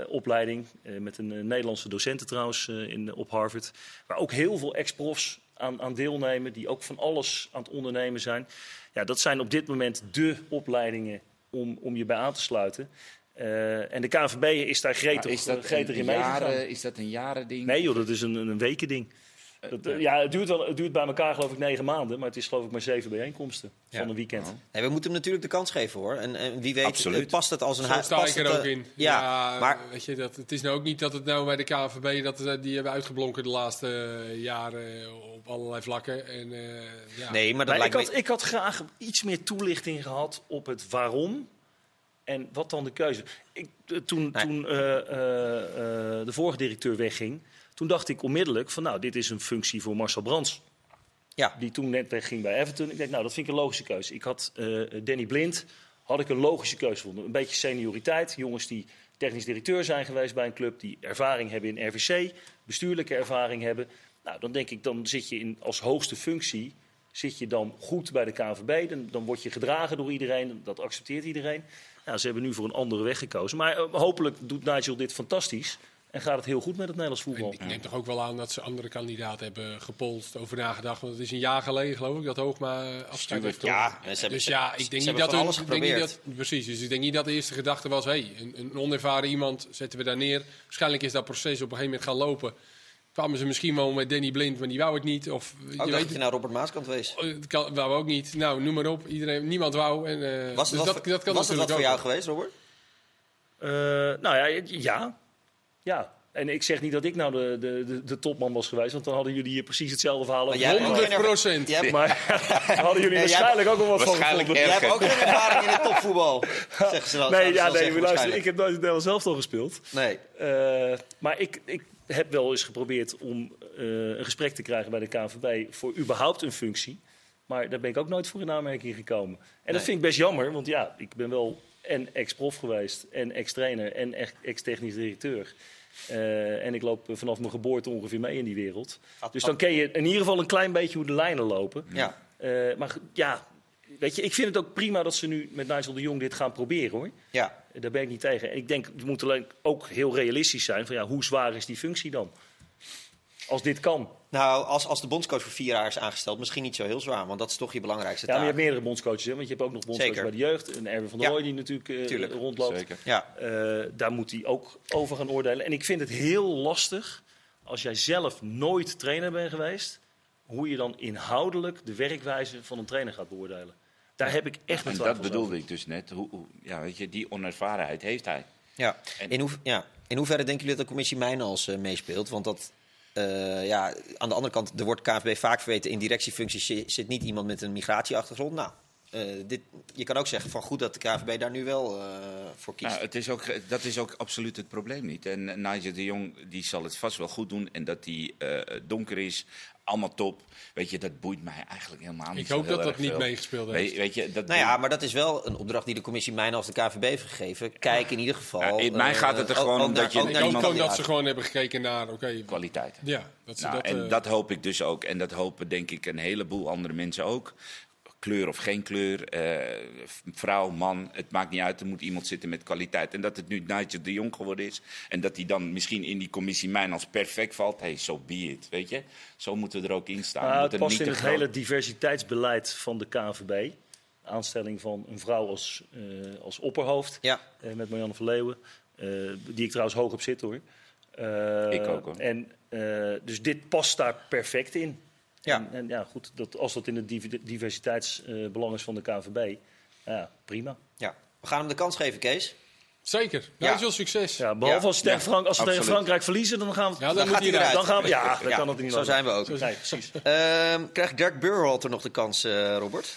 opleiding. met een Nederlandse docenten trouwens in, op Harvard. Waar ook heel veel ex-profs aan, aan deelnemen. Die ook van alles aan het ondernemen zijn. Ja, dat zijn op dit moment de opleidingen om, om je bij aan te sluiten. Eh, en de KNVB is daar gretig, is dat gretig een in meegegaan. jaren, is dat een jaren ding? Nee joh, dat is een, een weken ding. Dat, eh, ja, het duurt, wel, het duurt bij elkaar geloof ik negen maanden. Maar het is geloof ik maar zeven bijeenkomsten Ja. van een weekend. Nee, we moeten hem natuurlijk de kans geven hoor. En, en wie weet Absoluut. eh, past het als een huis. sta ik er ook in. Ja, maar weet je, dat, het is nou ook niet dat het nou bij de KNVB dat eh, die hebben uitgeblonken de laatste eh, jaren op allerlei vlakken. En, eh, ja. nee, maar dat Maar ik, lijkt had, me. ik had graag iets meer toelichting gehad op het waarom en wat dan de keuze. Ik, eh, toen Nee. toen eh, eh, de vorige directeur wegging, toen dacht ik onmiddellijk van nou, dit is een functie voor Marcel Brands. Ja. Die toen net wegging bij Everton. Ik denk, nou, dat vind ik een logische keuze. Ik had Danny Blind, had ik een logische keuze gevonden. Een beetje senioriteit. Jongens die technisch directeur zijn geweest bij een club, die ervaring hebben in RVC, bestuurlijke ervaring hebben. Nou, dan denk ik, dan zit je in, als hoogste functie, zit je dan goed bij de KNVB. Dan, dan word je gedragen door iedereen, dat accepteert iedereen. Nou, ze hebben nu voor een andere weg gekozen. Maar eh, hopelijk doet Nigel dit fantastisch. En gaat het heel goed met het Nederlands voetbal. ik neem toch ook wel aan dat ze andere kandidaten hebben gepolst, over nagedacht. Want het is een jaar geleden, geloof ik, dat Hoogma afscheid heeft Ja, en ze Dus ja, ik denk niet dat hun- alles ik denk niet geprobeerd. dat, precies. Dus ik denk niet dat de eerste gedachte was: hey, een, een onervaren iemand zetten we daar neer. Waarschijnlijk is dat proces op een gegeven moment gaan lopen. Kwamen ze misschien wel met Danny Blind, maar die wou het niet. Of Ook je dacht weet dat je naar Robert Maaskant wees. het, het kan, wou ook niet. Nou, noem maar op. Iedereen, niemand wou. En, eh, Was het dus wat, dat, dat kan was het wat voor jou wel. geweest, Robert? Eh, nou ja, ja. Ja. En ik zeg niet dat ik nou de, de, de, de topman was geweest, want dan hadden jullie hier precies hetzelfde verhaal geen 100 procent. Jij hebt, Maar [laughs] [laughs] hadden jullie waarschijnlijk ook wel wat van Waarschijnlijk gevonden. jij hebt ook geen [laughs] ervaring in het topvoetbal. Zeggen ze dan. Nee, ja, nee, maar luister, ik heb nooit in Nederland zelf al gespeeld. Nee. Eh, maar ik, ik heb wel eens geprobeerd om eh, een gesprek te krijgen bij de KNVB voor überhaupt een functie. Maar daar ben ik ook nooit voor in aanmerking gekomen. En Nee. dat vind ik best jammer, want ja, ik ben wel en ex-prof geweest, en ex-trainer, en ex-technisch directeur. Eh, en ik loop vanaf mijn geboorte ongeveer mee in die wereld. Ad- Dus dan ken je in ieder geval een klein beetje hoe de lijnen lopen. Ja. Eh, maar ja, weet je, ik vind het ook prima dat ze nu met Nigel de Jong dit gaan proberen hoor. Ja, Daar ben ik niet tegen. En ik denk, we moeten alleen ook heel realistisch zijn van ja, hoe zwaar is die functie dan? Als dit kan. nou, als, als de bondscoach voor vier jaar is aangesteld, misschien niet zo heel zwaar, want dat is toch je belangrijkste Ja, maar je taak. hebt meerdere bondscoaches, hè? want je hebt ook nog bondscoaches Zeker. bij de jeugd. En Erwin van der Ja. Die natuurlijk eh, Tuurlijk. rondloopt. Zeker. Ja, Eh, daar moet hij ook over gaan oordelen. En ik vind het heel lastig als jij zelf nooit trainer bent geweest, hoe je dan inhoudelijk de werkwijze van een trainer gaat beoordelen. Daar heb ik echt En dat bedoelde over. ik dus net. Hoe, hoe- ja, weet je, die onervarenheid heeft hij. ja. En- In, hoe, ja. In hoeverre denken jullie dat de commissie Mijnals eh meespeelt? Want dat, eh, ja, aan de andere kant, er wordt KNVB vaak verweten, in directiefuncties zi- zit niet iemand met een migratieachtergrond. Nou, eh, dit, je kan ook zeggen van goed dat de KNVB daar nu wel eh, voor kiest. Nou, het is ook, dat is ook absoluut het probleem niet. En Nigel de Jong die zal het vast wel goed doen. En dat hij eh, donker is, allemaal top. Weet je, dat boeit mij eigenlijk helemaal niet Ik hoop dat dat niet veel. meegespeeld Weet, heeft. weet je, dat Nou ja, maar dat is wel een opdracht die de commissie Mijnals de KNVB heeft gegeven. Kijk in ieder geval. Ja, in mij gaat het er ook- gewoon om dat je Ik hoop die gewoon dat ze gewoon hebben gekeken naar, oké, kwaliteit. ja, dat ze Nou, dat... en dat hoop ik dus ook. En dat hopen denk ik een heleboel andere mensen ook. Kleur of geen kleur, eh, vrouw, man, het maakt niet uit. Er moet iemand zitten met kwaliteit. En dat het nu Nigel de Jong geworden is. En dat hij dan misschien in die commissie mijn als perfect valt. Hey, so be it, weet je. Zo moeten we er ook in staan. Nou, het past niet in het groot- hele diversiteitsbeleid van de KNVB. Aanstelling van een vrouw als, eh, als opperhoofd. Ja, eh, met Marianne van Leeuwen. eh, die ik trouwens hoog op zit hoor. Eh, Ik ook, hoor. En, eh, dus dit past daar perfect in. Ja. En, en ja, goed, dat, als dat in het div- diversiteitsbelang is van de KNVB, ja, prima. ja. We gaan hem de kans geven, Kees. Zeker, Ja. ja. veel succes. Ja, behalve Ja. als, tegen Frank, als ze tegen. Frankrijk verliezen, dan gaan we. Ja, dan, gaat hij eruit. dan gaan we ja, dan Ja, kan het niet Zo zijn we ook. Nee, precies. Ehm, krijgt Dirk Burhalter nog de kans, eh, Robert?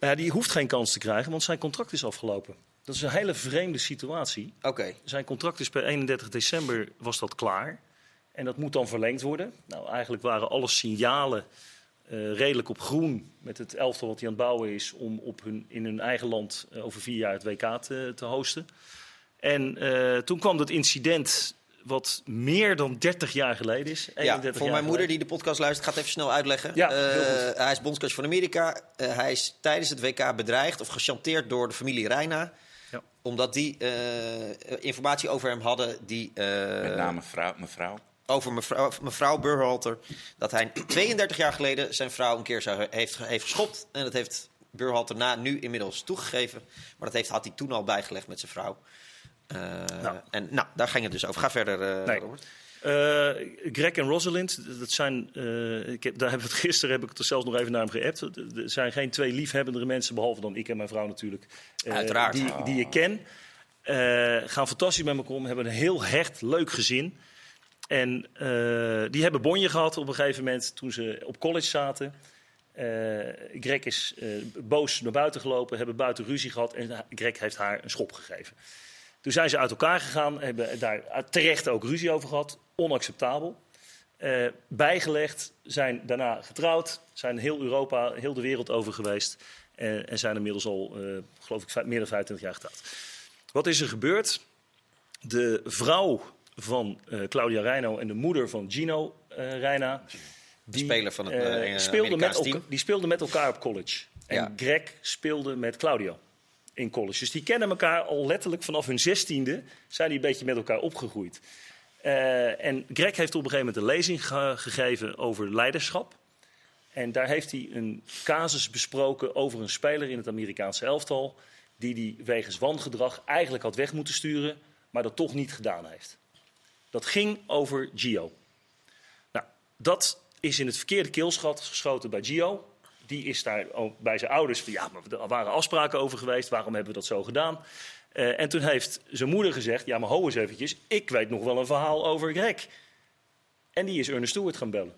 Nou ja, die hoeft geen kans te krijgen, want zijn contract is afgelopen. Dat is een hele vreemde situatie. Oké. Zijn contract is per 31 december was dat klaar. En dat moet dan verlengd worden. Nou, eigenlijk waren alle signalen eh, redelijk op groen met het elftal wat hij aan het bouwen is... om op hun, in hun eigen land eh, over vier jaar het WK te, te hosten. En eh, toen kwam dat incident wat meer dan 30 jaar geleden is. Ja, 31 voor jaar mijn moeder die de podcast luistert, gaat even snel uitleggen. Ja, Eh, hij is bondscoach van Amerika. Eh, hij is tijdens het WK bedreigd of gechanteerd door de familie Reina. Ja. Omdat die eh, informatie over hem hadden die... eh, Met name vrouw, mevrouw. Over mevrouw, mevrouw Burhalter. Dat hij 32 jaar geleden zijn vrouw een keer zou, heeft, heeft geschopt. En dat heeft Burhalter na nu inmiddels toegegeven. Maar dat heeft, had hij toen al bijgelegd met zijn vrouw. Eh, Nou. En nou, daar ging het dus over. Ga verder, eh, Nee. Robert. Eh, Greg en Rosalind, dat zijn, ik heb, daar heb het, [laughs] gisteren heb ik het er zelfs nog even naar hem geappt. Er zijn geen twee liefhebbendere mensen, behalve dan ik en mijn vrouw natuurlijk. Uiteraard. Die, die ik ken. Gaan fantastisch met elkaar om, hebben een heel hecht, leuk gezin. En eh, die hebben bonje gehad op een gegeven moment toen ze op college zaten. Eh, Greg is eh, boos naar buiten gelopen, hebben buiten ruzie gehad en Greg heeft haar een schop gegeven. Toen zijn ze uit elkaar gegaan, hebben daar terecht ook ruzie over gehad. Onacceptabel. Bijgelegd, zijn daarna getrouwd, zijn heel Europa, heel de wereld over geweest. eh, en zijn inmiddels al, geloof ik, meer dan 25 jaar getrouwd. Wat is er gebeurd? De vrouw van eh, Claudia Reino en de moeder van Gino eh Reina... Die speler van het, met elka- team. die speelden met elkaar op college. En Ja. Greg speelde met Claudio in college. Dus die kennen elkaar al letterlijk vanaf hun zestiende. Zijn die een beetje met elkaar opgegroeid. En Greg heeft op een gegeven moment een lezing ge- gegeven over leiderschap. En daar heeft hij een casus besproken over een speler in het Amerikaanse elftal. Die hij wegens wangedrag eigenlijk had weg moeten sturen, maar dat toch niet gedaan heeft. Dat ging over Gio. Nou, dat is in het verkeerde keelschat geschoten bij Gio. Die is daar bij zijn ouders van ja, maar er waren afspraken over geweest. Waarom hebben we dat zo gedaan? Eh, en toen heeft zijn moeder gezegd: ja, maar ho eens eventjes. Ik weet nog wel een verhaal over Greg. En die is Ernest Stewart gaan bellen.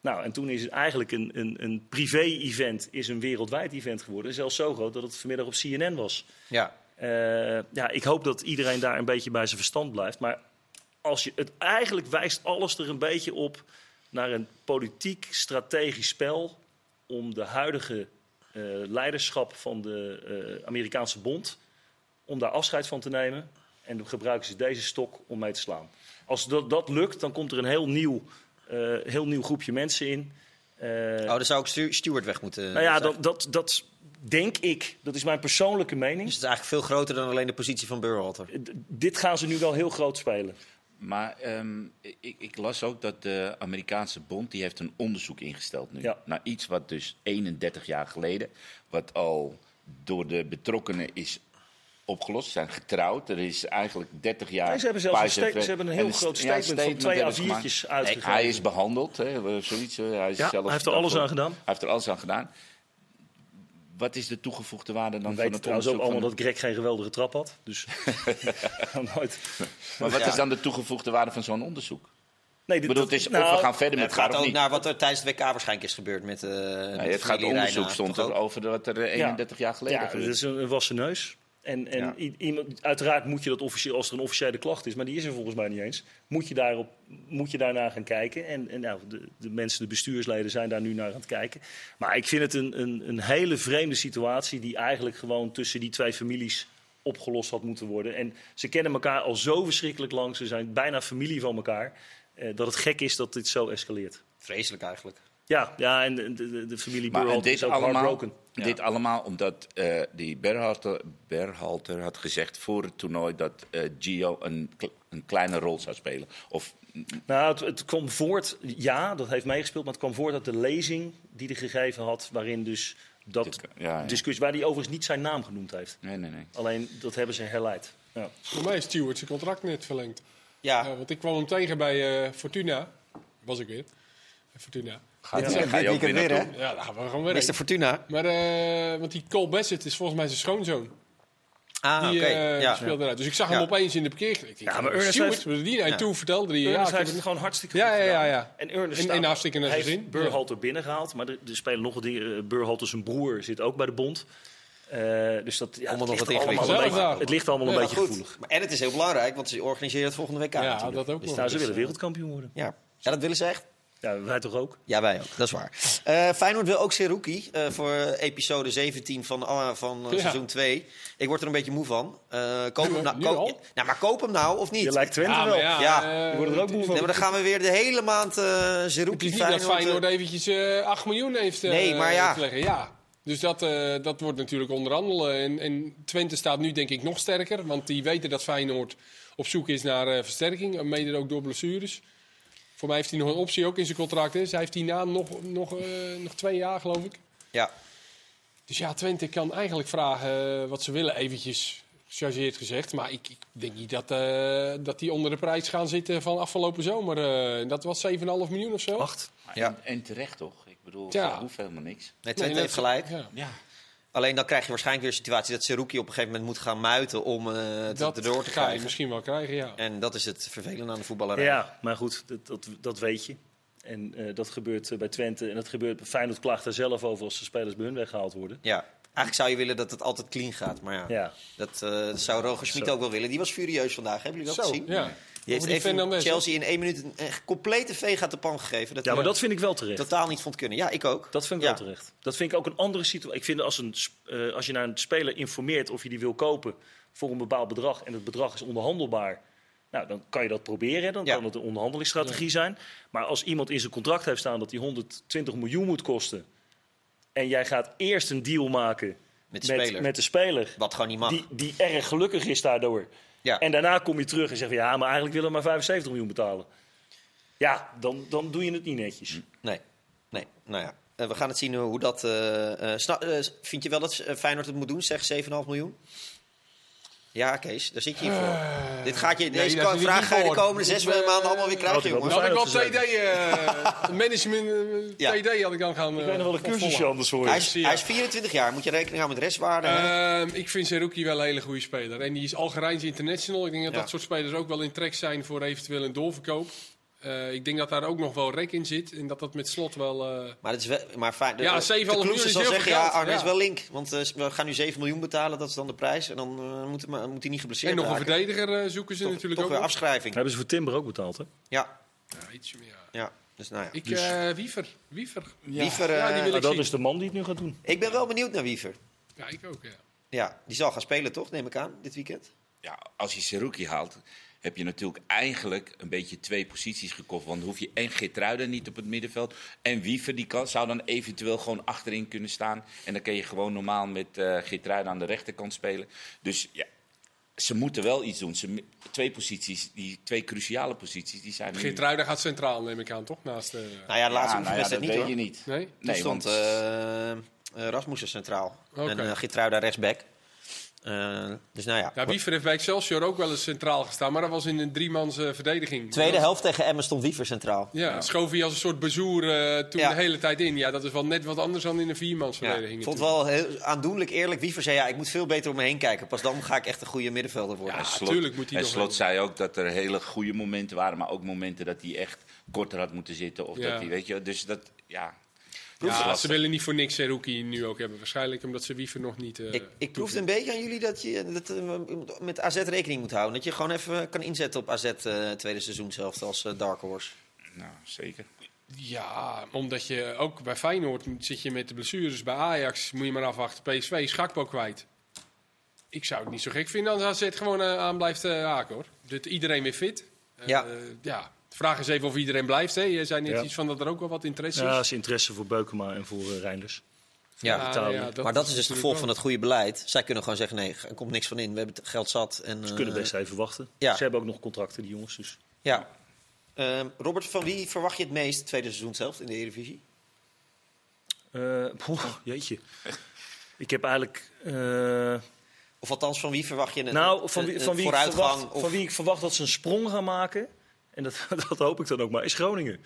Nou, en toen is het eigenlijk een, een, een privé-event, is een wereldwijd event geworden. Zelfs zo groot dat het vanmiddag op CNN was. Ja. Eh, ja, ik hoop dat iedereen daar een beetje bij zijn verstand blijft. Maar als je, het eigenlijk wijst alles er een beetje op naar een politiek-strategisch spel om de huidige eh, leiderschap van de eh, Amerikaanse bond, om daar afscheid van te nemen. En dan gebruiken ze deze stok om mee te slaan. Als dat, dat lukt, dan komt er een heel nieuw, eh, heel nieuw groepje mensen in. Oh, dan zou ik Stewart weg moeten. nou ja, dat, dat, dat, denk ik, dat is mijn persoonlijke mening. Dus het is eigenlijk veel groter dan alleen de positie van Burhalter. dit gaan ze nu wel heel groot spelen. Maar ehm, ik, ik las ook dat de Amerikaanse bond die heeft een onderzoek ingesteld nu. Ja. Naar iets wat dus 31 jaar geleden, wat al door de betrokkenen is opgelost. Ze zijn getrouwd. Er is eigenlijk 30 jaar... Nee, ze hebben zelfs een, ze hebben een en heel groot ja, statement, van twee hebben ze A4'tjes gemaakt. uitgegeven. Nee, hij is behandeld, hè, zoiets. Hij, is Ja, zelf hij heeft er alles aan gedaan. Hij heeft er alles aan gedaan. Wat is de toegevoegde waarde dan We van het trouwens ook onderzoek allemaal dat Greg geen geweldige trap had. Dus [laughs] [laughs] nooit. Maar wat Ja. is dan de toegevoegde waarde van zo'n onderzoek? Nee, Ik dit, bedoel, het is nou, of we gaan verder met Het gaat ook niet. naar wat er tijdens het WK waarschijnlijk is gebeurd met, eh Nee, het gaat onderzoek Reina, stond er over wat er eh, 31 jaar geleden Ja, dat gebeurde. is een, een wassen neus. En, en Ja. i- iemand, uiteraard moet je dat officieel, als er een officiële klacht is, maar die is er volgens mij niet eens, moet je, daarop, moet je daarna gaan kijken. En, en nou, de, de mensen, de bestuursleden zijn daar nu naar aan het kijken. Maar ik vind het een, een, een hele vreemde situatie die eigenlijk gewoon tussen die twee families opgelost had moeten worden. En ze kennen elkaar al zo verschrikkelijk lang, ze zijn bijna familie van elkaar, eh, dat het gek is dat dit zo escaleert. Vreselijk eigenlijk. Ja, ja en de, de, de familie dit is ook allemaal, heartbroken. dit allemaal omdat eh, die Berhalter, Berhalter had gezegd voor het toernooi dat eh, Gio een, een kleine rol zou spelen. Of Nou, het, het kwam voort, ja, dat heeft meegespeeld, maar het kwam voort uit de lezing die hij gegeven had, waarin dus dat ja, ja. discussie, waar hij overigens niet zijn naam genoemd heeft. Nee, nee, nee. Alleen dat hebben ze herleid. Ja. Voor mij is Stewart zijn contract net verlengd. Ja, Ja, want ik kwam hem tegen bij eh, Fortuna. Was ik weer. Fortuna. Ga, je- Ja. ga je ook weer? Ja, daar gaan we gewoon weer Mr. heen. Fortuna. Maar, eh, want die Cole Bassett is volgens mij zijn schoonzoon. Ah, Die oké. eh, ja. speelde eruit. Dus ik zag Ja. hem opeens in de denk, Ja, maar Ernest Stewart, heeft- is die nou Ja. toe vertelde hij. Ja, Ernest heb heeft het gewoon hartstikke Ja, goed ja, ja, gedaan. ja. En Ernest En- staat- en hartstikke naar zijn heeft zin. Burhalter binnengehaald, maar er, er spelen nog dingen. Eh, Burhalter zijn broer zit ook bij de bond. Eh, dus dat ja, Allemaal het, nog ligt wat allemaal een ingewikkeld. beetje, het ligt allemaal een Ja, beetje Goed. gevoelig. Maar- En het is heel belangrijk, want ze organiseren het volgende WK Ja, natuurlijk. dat ook Dus nog. Nou, ze dus, willen eh, wereldkampioen worden. Ja. ja, dat willen ze echt. Ja, wij toch ook? Ja, wij ook. Dat is waar. Eh Feyenoord wil ook Seruki eh, voor episode 17 van, van eh, Ja. seizoen 2. Ik word er een beetje moe van. Eh, koop hem nou, koop- nou, maar koop hem nou, of niet? Je lijkt Twente Ja, wel. ja, Ja. Je wordt er ook moe van. Nee, maar dan gaan we weer de hele maand eh Het Seruki is niet dat Feyenoord... Feyenoord eventjes eh 8 miljoen heeft eh, Nee, maar ja. te leggen. Ja. Dus dat, eh, dat wordt natuurlijk onderhandelen. En, en Twente staat nu denk ik nog sterker. Want die weten dat Feyenoord op zoek is naar eh, versterking. en Mede ook door blessures. Voor mij heeft hij nog een optie ook in zijn contract. Hè. Zij heeft hierna nog, nog, eh, nog twee jaar geloof ik. ja. Dus ja, Twente kan eigenlijk vragen eh, wat ze willen, eventjes gechargeerd gezegd. Maar ik, ik denk niet dat, eh, dat die onder de prijs gaan zitten van afgelopen zomer. Eh, dat was 7,5 miljoen of zo. Acht. Ja. En, en terecht toch? Ik bedoel, Ja. dat hoeft helemaal niks. Nee, Nee, Twente nee, heeft gelijk. Ja. Ja. Alleen dan krijg je waarschijnlijk weer een situatie dat Seruki op een gegeven moment moet gaan muiten om eh het Dat erdoor te ga je krijgen. misschien wel krijgen, ja. En dat is het vervelende aan de voetballerij. Ja, maar goed, dat, dat, dat weet je. En eh, dat gebeurt eh, bij Twente. En dat gebeurt bij Feyenoord klaagt er zelf over als de spelers bij hun weggehaald worden. Ja. Eigenlijk zou je willen dat het altijd clean gaat. Maar ja, Ja. dat eh, zou Roger Schmid Zo. ook wel willen. Die was furieus vandaag. Hebben jullie dat Zo, gezien? ja. Die heeft even? Chelsea in één minuut een, een complete veeg uit de pan gegeven. Dat Ja, maar hij dat vind ik wel terecht. totaal niet vond kunnen. Ja, ik ook. Dat vind ik Ja. wel terecht. Dat vind ik ook een andere situatie. Ik vind als, een, eh, als je naar een speler informeert of je die wil kopen voor een bepaald bedrag en het bedrag is onderhandelbaar, nou, dan kan je dat proberen. Dan Ja. kan het een onderhandelingsstrategie zijn. Maar als iemand in zijn contract heeft staan dat die 120 miljoen moet kosten en jij gaat eerst een deal maken Met de met, speler. met de speler Wat gewoon niet mag. die, die erg gelukkig is daardoor. Ja. En daarna kom je terug en zeg je, ja, maar eigenlijk willen we maar 75 miljoen betalen. Ja, dan, dan doe je het niet netjes. Nee, nee. Nou ja, eh, we gaan het zien hoe dat... eh, vind je wel dat Feyenoord het moet doen? Zeg 7,5 miljoen? Ja, Kees, daar zit je hier voor. Dit gaat je, deze vraag ga je de komende zes eh, maanden allemaal weer krijgen, had ik wel jongen. Dan had ik wel TD, eh [laughs] management eh, Ja. Had ik dan gaan Ik weet nog wel een cursusje anders voor Hij je. is, Ja. hij is 24 jaar, moet je rekening houden met restwaarde. Ehm, ik vind Seruki wel een hele goede speler. En die is Algerijns international. Ik denk dat Ja. dat soort spelers ook wel in trek zijn voor eventueel een doorverkoop. Eh, ik denk dat daar ook nog wel rek in zit. En dat dat met slot wel... eh, Maar, het is wel, maar fijn, de, Ja, de 7,5 Kloes miljoen is zal heel zeggen, ja, Arne ja. is wel link. Want eh, we gaan nu 7 miljoen betalen, dat is dan de prijs. En dan eh, moet, hij, maar- moet hij niet geblesseerd en nog een verdediger eh, zoeken ze Toch, natuurlijk toch ook weer afschrijving. Hebben ze voor Timber ook betaald, hè? Ja, Ja, ietsje meer, ja. ja. Dus nou ja. Ik, Dus- eh, Wiever. Wiever. Ja, Wiever, ja, die wil Maar ik dat zien. is de man die het nu gaat doen. Ik ben wel benieuwd naar Wiever. Ja, ik ook, ja. Ja, die zal gaan spelen toch, neem ik aan, dit weekend? Ja, als je Seruki haalt, heb je natuurlijk eigenlijk een beetje twee posities gekocht. Want dan hoef je en Geertruiden niet op het middenveld. En Wiever die kan, zou dan eventueel gewoon achterin kunnen staan. En dan kun je gewoon normaal met uh, Geertruiden aan de rechterkant spelen. Dus ja, ze moeten wel iets doen. Ze, twee posities, die twee cruciale posities, die zijn nu... Geertruiden gaat centraal, neem ik aan, toch? Naast, uh... Nou ja, laatste ja, nou ja, dat niet, weet hoor. je niet. Nee? Nee, stond want- eh, eh, Rasmussen centraal. En uh, rechtsback. Eh, dus nou ja. Ja, Wiever heeft bij Excelsior ook wel eens centraal gestaan, maar dat was in een driemans eh, verdediging. Tweede helft tegen Emmen stond Wiever centraal. Ja, schoof hij als een soort bezoer eh, toen Ja. de hele tijd in. Ja, dat is wel net wat anders dan in een viermans Ja, verdediging. ik vond het natuurlijk. wel heel aandoenlijk eerlijk. Wiever zei ja, ik moet veel beter om me heen kijken. Pas dan ga ik echt een goede middenvelder worden. Ja, En Slot- tuurlijk moet hij en nog Slot zei ook dat er hele goede momenten waren, maar ook momenten dat hij echt korter had moeten zitten. Of Ja. dat hij, weet je, dus dat, ja. Ja, ze willen niet voor niks Seruki nu ook hebben. Waarschijnlijk omdat ze Wiever nog niet... eh, Ik, ik proefde een beetje aan jullie dat je dat, eh, met AZ rekening moet houden. Dat je gewoon even kan inzetten op AZ eh, tweede seizoen zelf als Dark Horse. Nou, zeker. Ja, omdat je ook bij Feyenoord zit je met de blessures. Bij Ajax moet je maar afwachten. PSV is Gakpo kwijt. Ik zou het niet zo gek vinden als AZ gewoon aan blijft eh, haken hoor. Dat iedereen weer fit. Eh, Ja. ja. De vraag is even of iedereen blijft. Hè. Je zei net Ja. iets van dat er ook wel wat interesse Ja, is. is interesse voor Beukema en voor eh, Reinders. Ja. Italië. maar dat is dus het gevolg van het goede beleid. Zij kunnen gewoon zeggen, nee, er komt niks van in. We hebben het geld zat. En, Ze eh, kunnen best even wachten. ja. Ze hebben ook nog contracten, die jongens. Dus. Ja. Ehm, Robert, van wie verwacht je het meest tweede seizoen zelf in de Eredivisie? Eh, jeetje. Ik heb eigenlijk... eh, Of althans, van wie verwacht je een, nou, van wie, een van, wie vooruitgang? verwacht, of- van wie ik verwacht dat ze een sprong gaan maken... en dat, [laughs] dat hoop ik dan ook maar, is Groningen.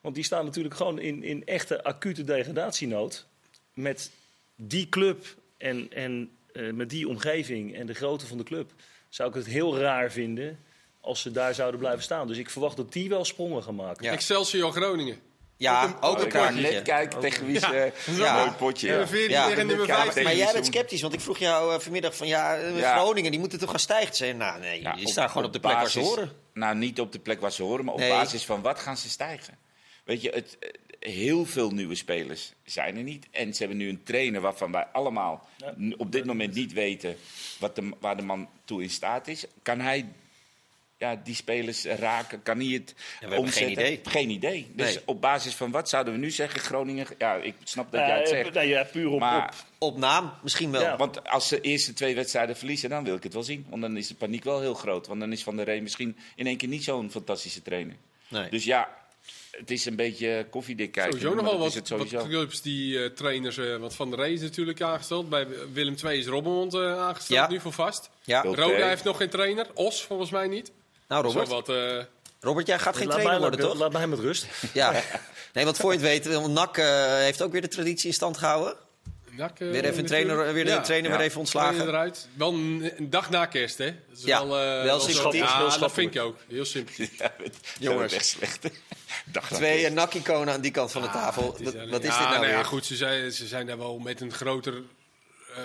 Want die staan natuurlijk gewoon in, in echte acute degradatienood. Met die club en, en eh, met die omgeving en de grootte van de club... zou ik het heel raar vinden als ze daar zouden blijven staan. Dus ik verwacht dat die wel sprongen gaan maken. Ja. Excelsior Groningen. Ja, Ook een- ook kaartje. net kijken tegen wie ze... Ja. Mooi potje. Ja. Ja. 14 Ja. tegen nummer Ja, 15. Maar jij bent sceptisch, want ik vroeg jou eh, vanmiddag van ja, eh, Ja. Groningen, die moeten toch gaan stijgen? Ze zei, nou nee, Ja, die staan gewoon op de plek waar ze horen. Nou, niet op de plek waar ze horen, maar op basis van wat gaan ze stijgen. Weet je, het, eh, heel veel nieuwe spelers zijn er niet. En ze hebben nu een trainer waarvan wij allemaal Ja. op dit moment niet weten wat de, waar de man toe in staat is. Kan hij ja, die spelers raken? Kan hij het omzetten? geen idee. Geen idee. Dus Nee. op basis van wat zouden we nu zeggen, Groningen? Ja, ik snap dat jij het Eh, zegt. nee, ja, puur op, Maar- op Op naam misschien wel. Ja. Want als ze de eerste twee wedstrijden verliezen, dan wil ik het wel zien. Want dan is de paniek wel heel groot. Want dan is Van der Rey misschien in één keer niet zo'n fantastische trainer. Nee. Dus ja, het is een beetje koffiedik kijken. Sowieso nog maar wel dat wat, is het wat clubs die eh, trainers, eh wat Van der Rey is natuurlijk aangesteld. Bij Willem II is Robbenmond eh, aangesteld, Ja. nu voor vast. ja. Roda heeft nog geen trainer. Os volgens mij niet. Nou Robert, Zo wat, eh, Robert, jij gaat geen laat, trainer mij, worden, laat, toch? laat mij met rust. Ja. [laughs] Nee, want voor je het weet, want NAC eh, heeft ook weer de traditie in stand gehouden. Nak, eh, Weer even een trainer, weer de Ja, trainer ja. weer even ontslagen. eruit. Wel een, een dag na kerst, hè? Dat is Ja, wel, eh, wel sympathiek, Ja, heel dat vind ik ook. Heel simpel. [laughs] Ja, het Jongens. echt slecht. [laughs] Dag. Twee uh, NAC-iconen aan die kant van de Ah, tafel. Wat, is ja, dit nou ja, weer? goed, ze zijn, ze zijn daar wel met een groter eh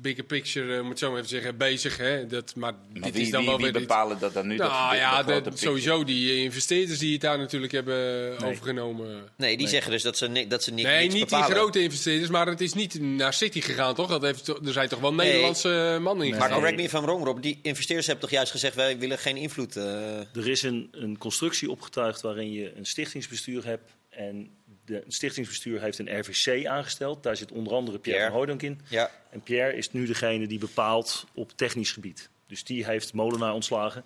bigger picture, eh, moet ik zo maar even zeggen, bezig. Hè? Dat, maar, Maar dit wie, is dan wie, wel wie weer... dit- bepalen dat dan nu? dat, nou de- ja, picture? sowieso die eh, investeerders die het daar natuurlijk hebben overgenomen. Nee, die zeggen dus dat ze, ni- dat ze ni- Nee, niet bepalen. die grote investeerders, maar het is niet naar City gegaan, toch? Dat heeft, er zijn toch wel Nederlandse mannen in Maar correct me if I'm wrong, Rob. Die investeerders hebben toch juist gezegd, wij willen geen invloed. eh, Er is een, een constructie opgetuigd waarin je een stichtingsbestuur hebt. En de, het stichtingsbestuur heeft een RVC aangesteld. Daar zit onder andere Pierre, Pierre. van Hooydonk in. ja. En Pierre is nu degene die bepaalt op technisch gebied. Dus die heeft Molenaar ontslagen.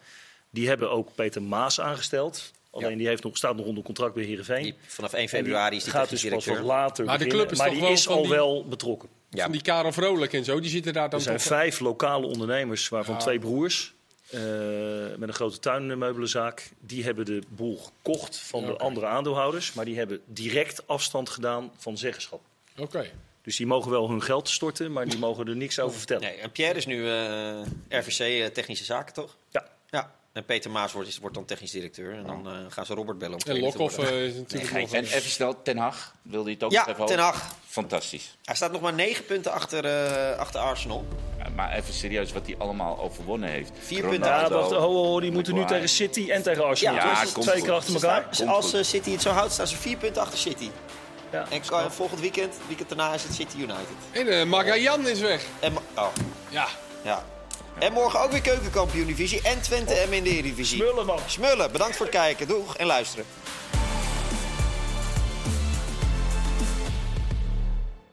Die hebben ook Peter Maas aangesteld. Alleen Ja. die heeft nog, staat nog onder contract bij Heerenveen. Die, vanaf 1 februari is die gaat dus pas wat directeur. later Maar de beginnen, club is maar toch die wel is al die- wel betrokken. Ja. Van die Karel Vrolijk en zo, die zitten daar dan Er zijn toch... vijf lokale ondernemers, waarvan Ja. twee broers. Eh, met een grote tuinmeubelenzaak. Die hebben de boel gekocht van de andere aandeelhouders. Maar die hebben direct afstand gedaan van zeggenschap. Oké. Dus die mogen wel hun geld storten, maar die mogen er niks over vertellen. Nee, en Pierre is nu eh, RVC eh, Technische Zaken, toch? Ja. Ja. En Peter Maas wordt, is- wordt dan technisch directeur. En dan eh, gaan ze Robert bellen om En Lokhoff eh, is natuurlijk Nee, nog... En even snel, Ten Hag, wilde je het ook nog Ja, even ten? Hag. Fantastisch. Hij staat nog maar 9 punten achter, eh, achter Arsenal. Ja, maar even serieus, wat hij allemaal overwonnen heeft. Vier Ronaldo, punten. Ja, wacht, ho, ho, ho, die moeten nu tegen City en tegen Arsenal. Ja, ja, komt Twee keer achter elkaar. staan- als City het zo houdt, staan ze 4 punten achter City. Ja. En eh, volgend weekend, weekend daarna is het City United. En eh Magajan is weg. En, oh, Ja. ja. En morgen ook weer keukenkampioen divisie en Twente M in de Eredivisie. Smullen, man. Smullen, bedankt voor het kijken. Doeg en luisteren.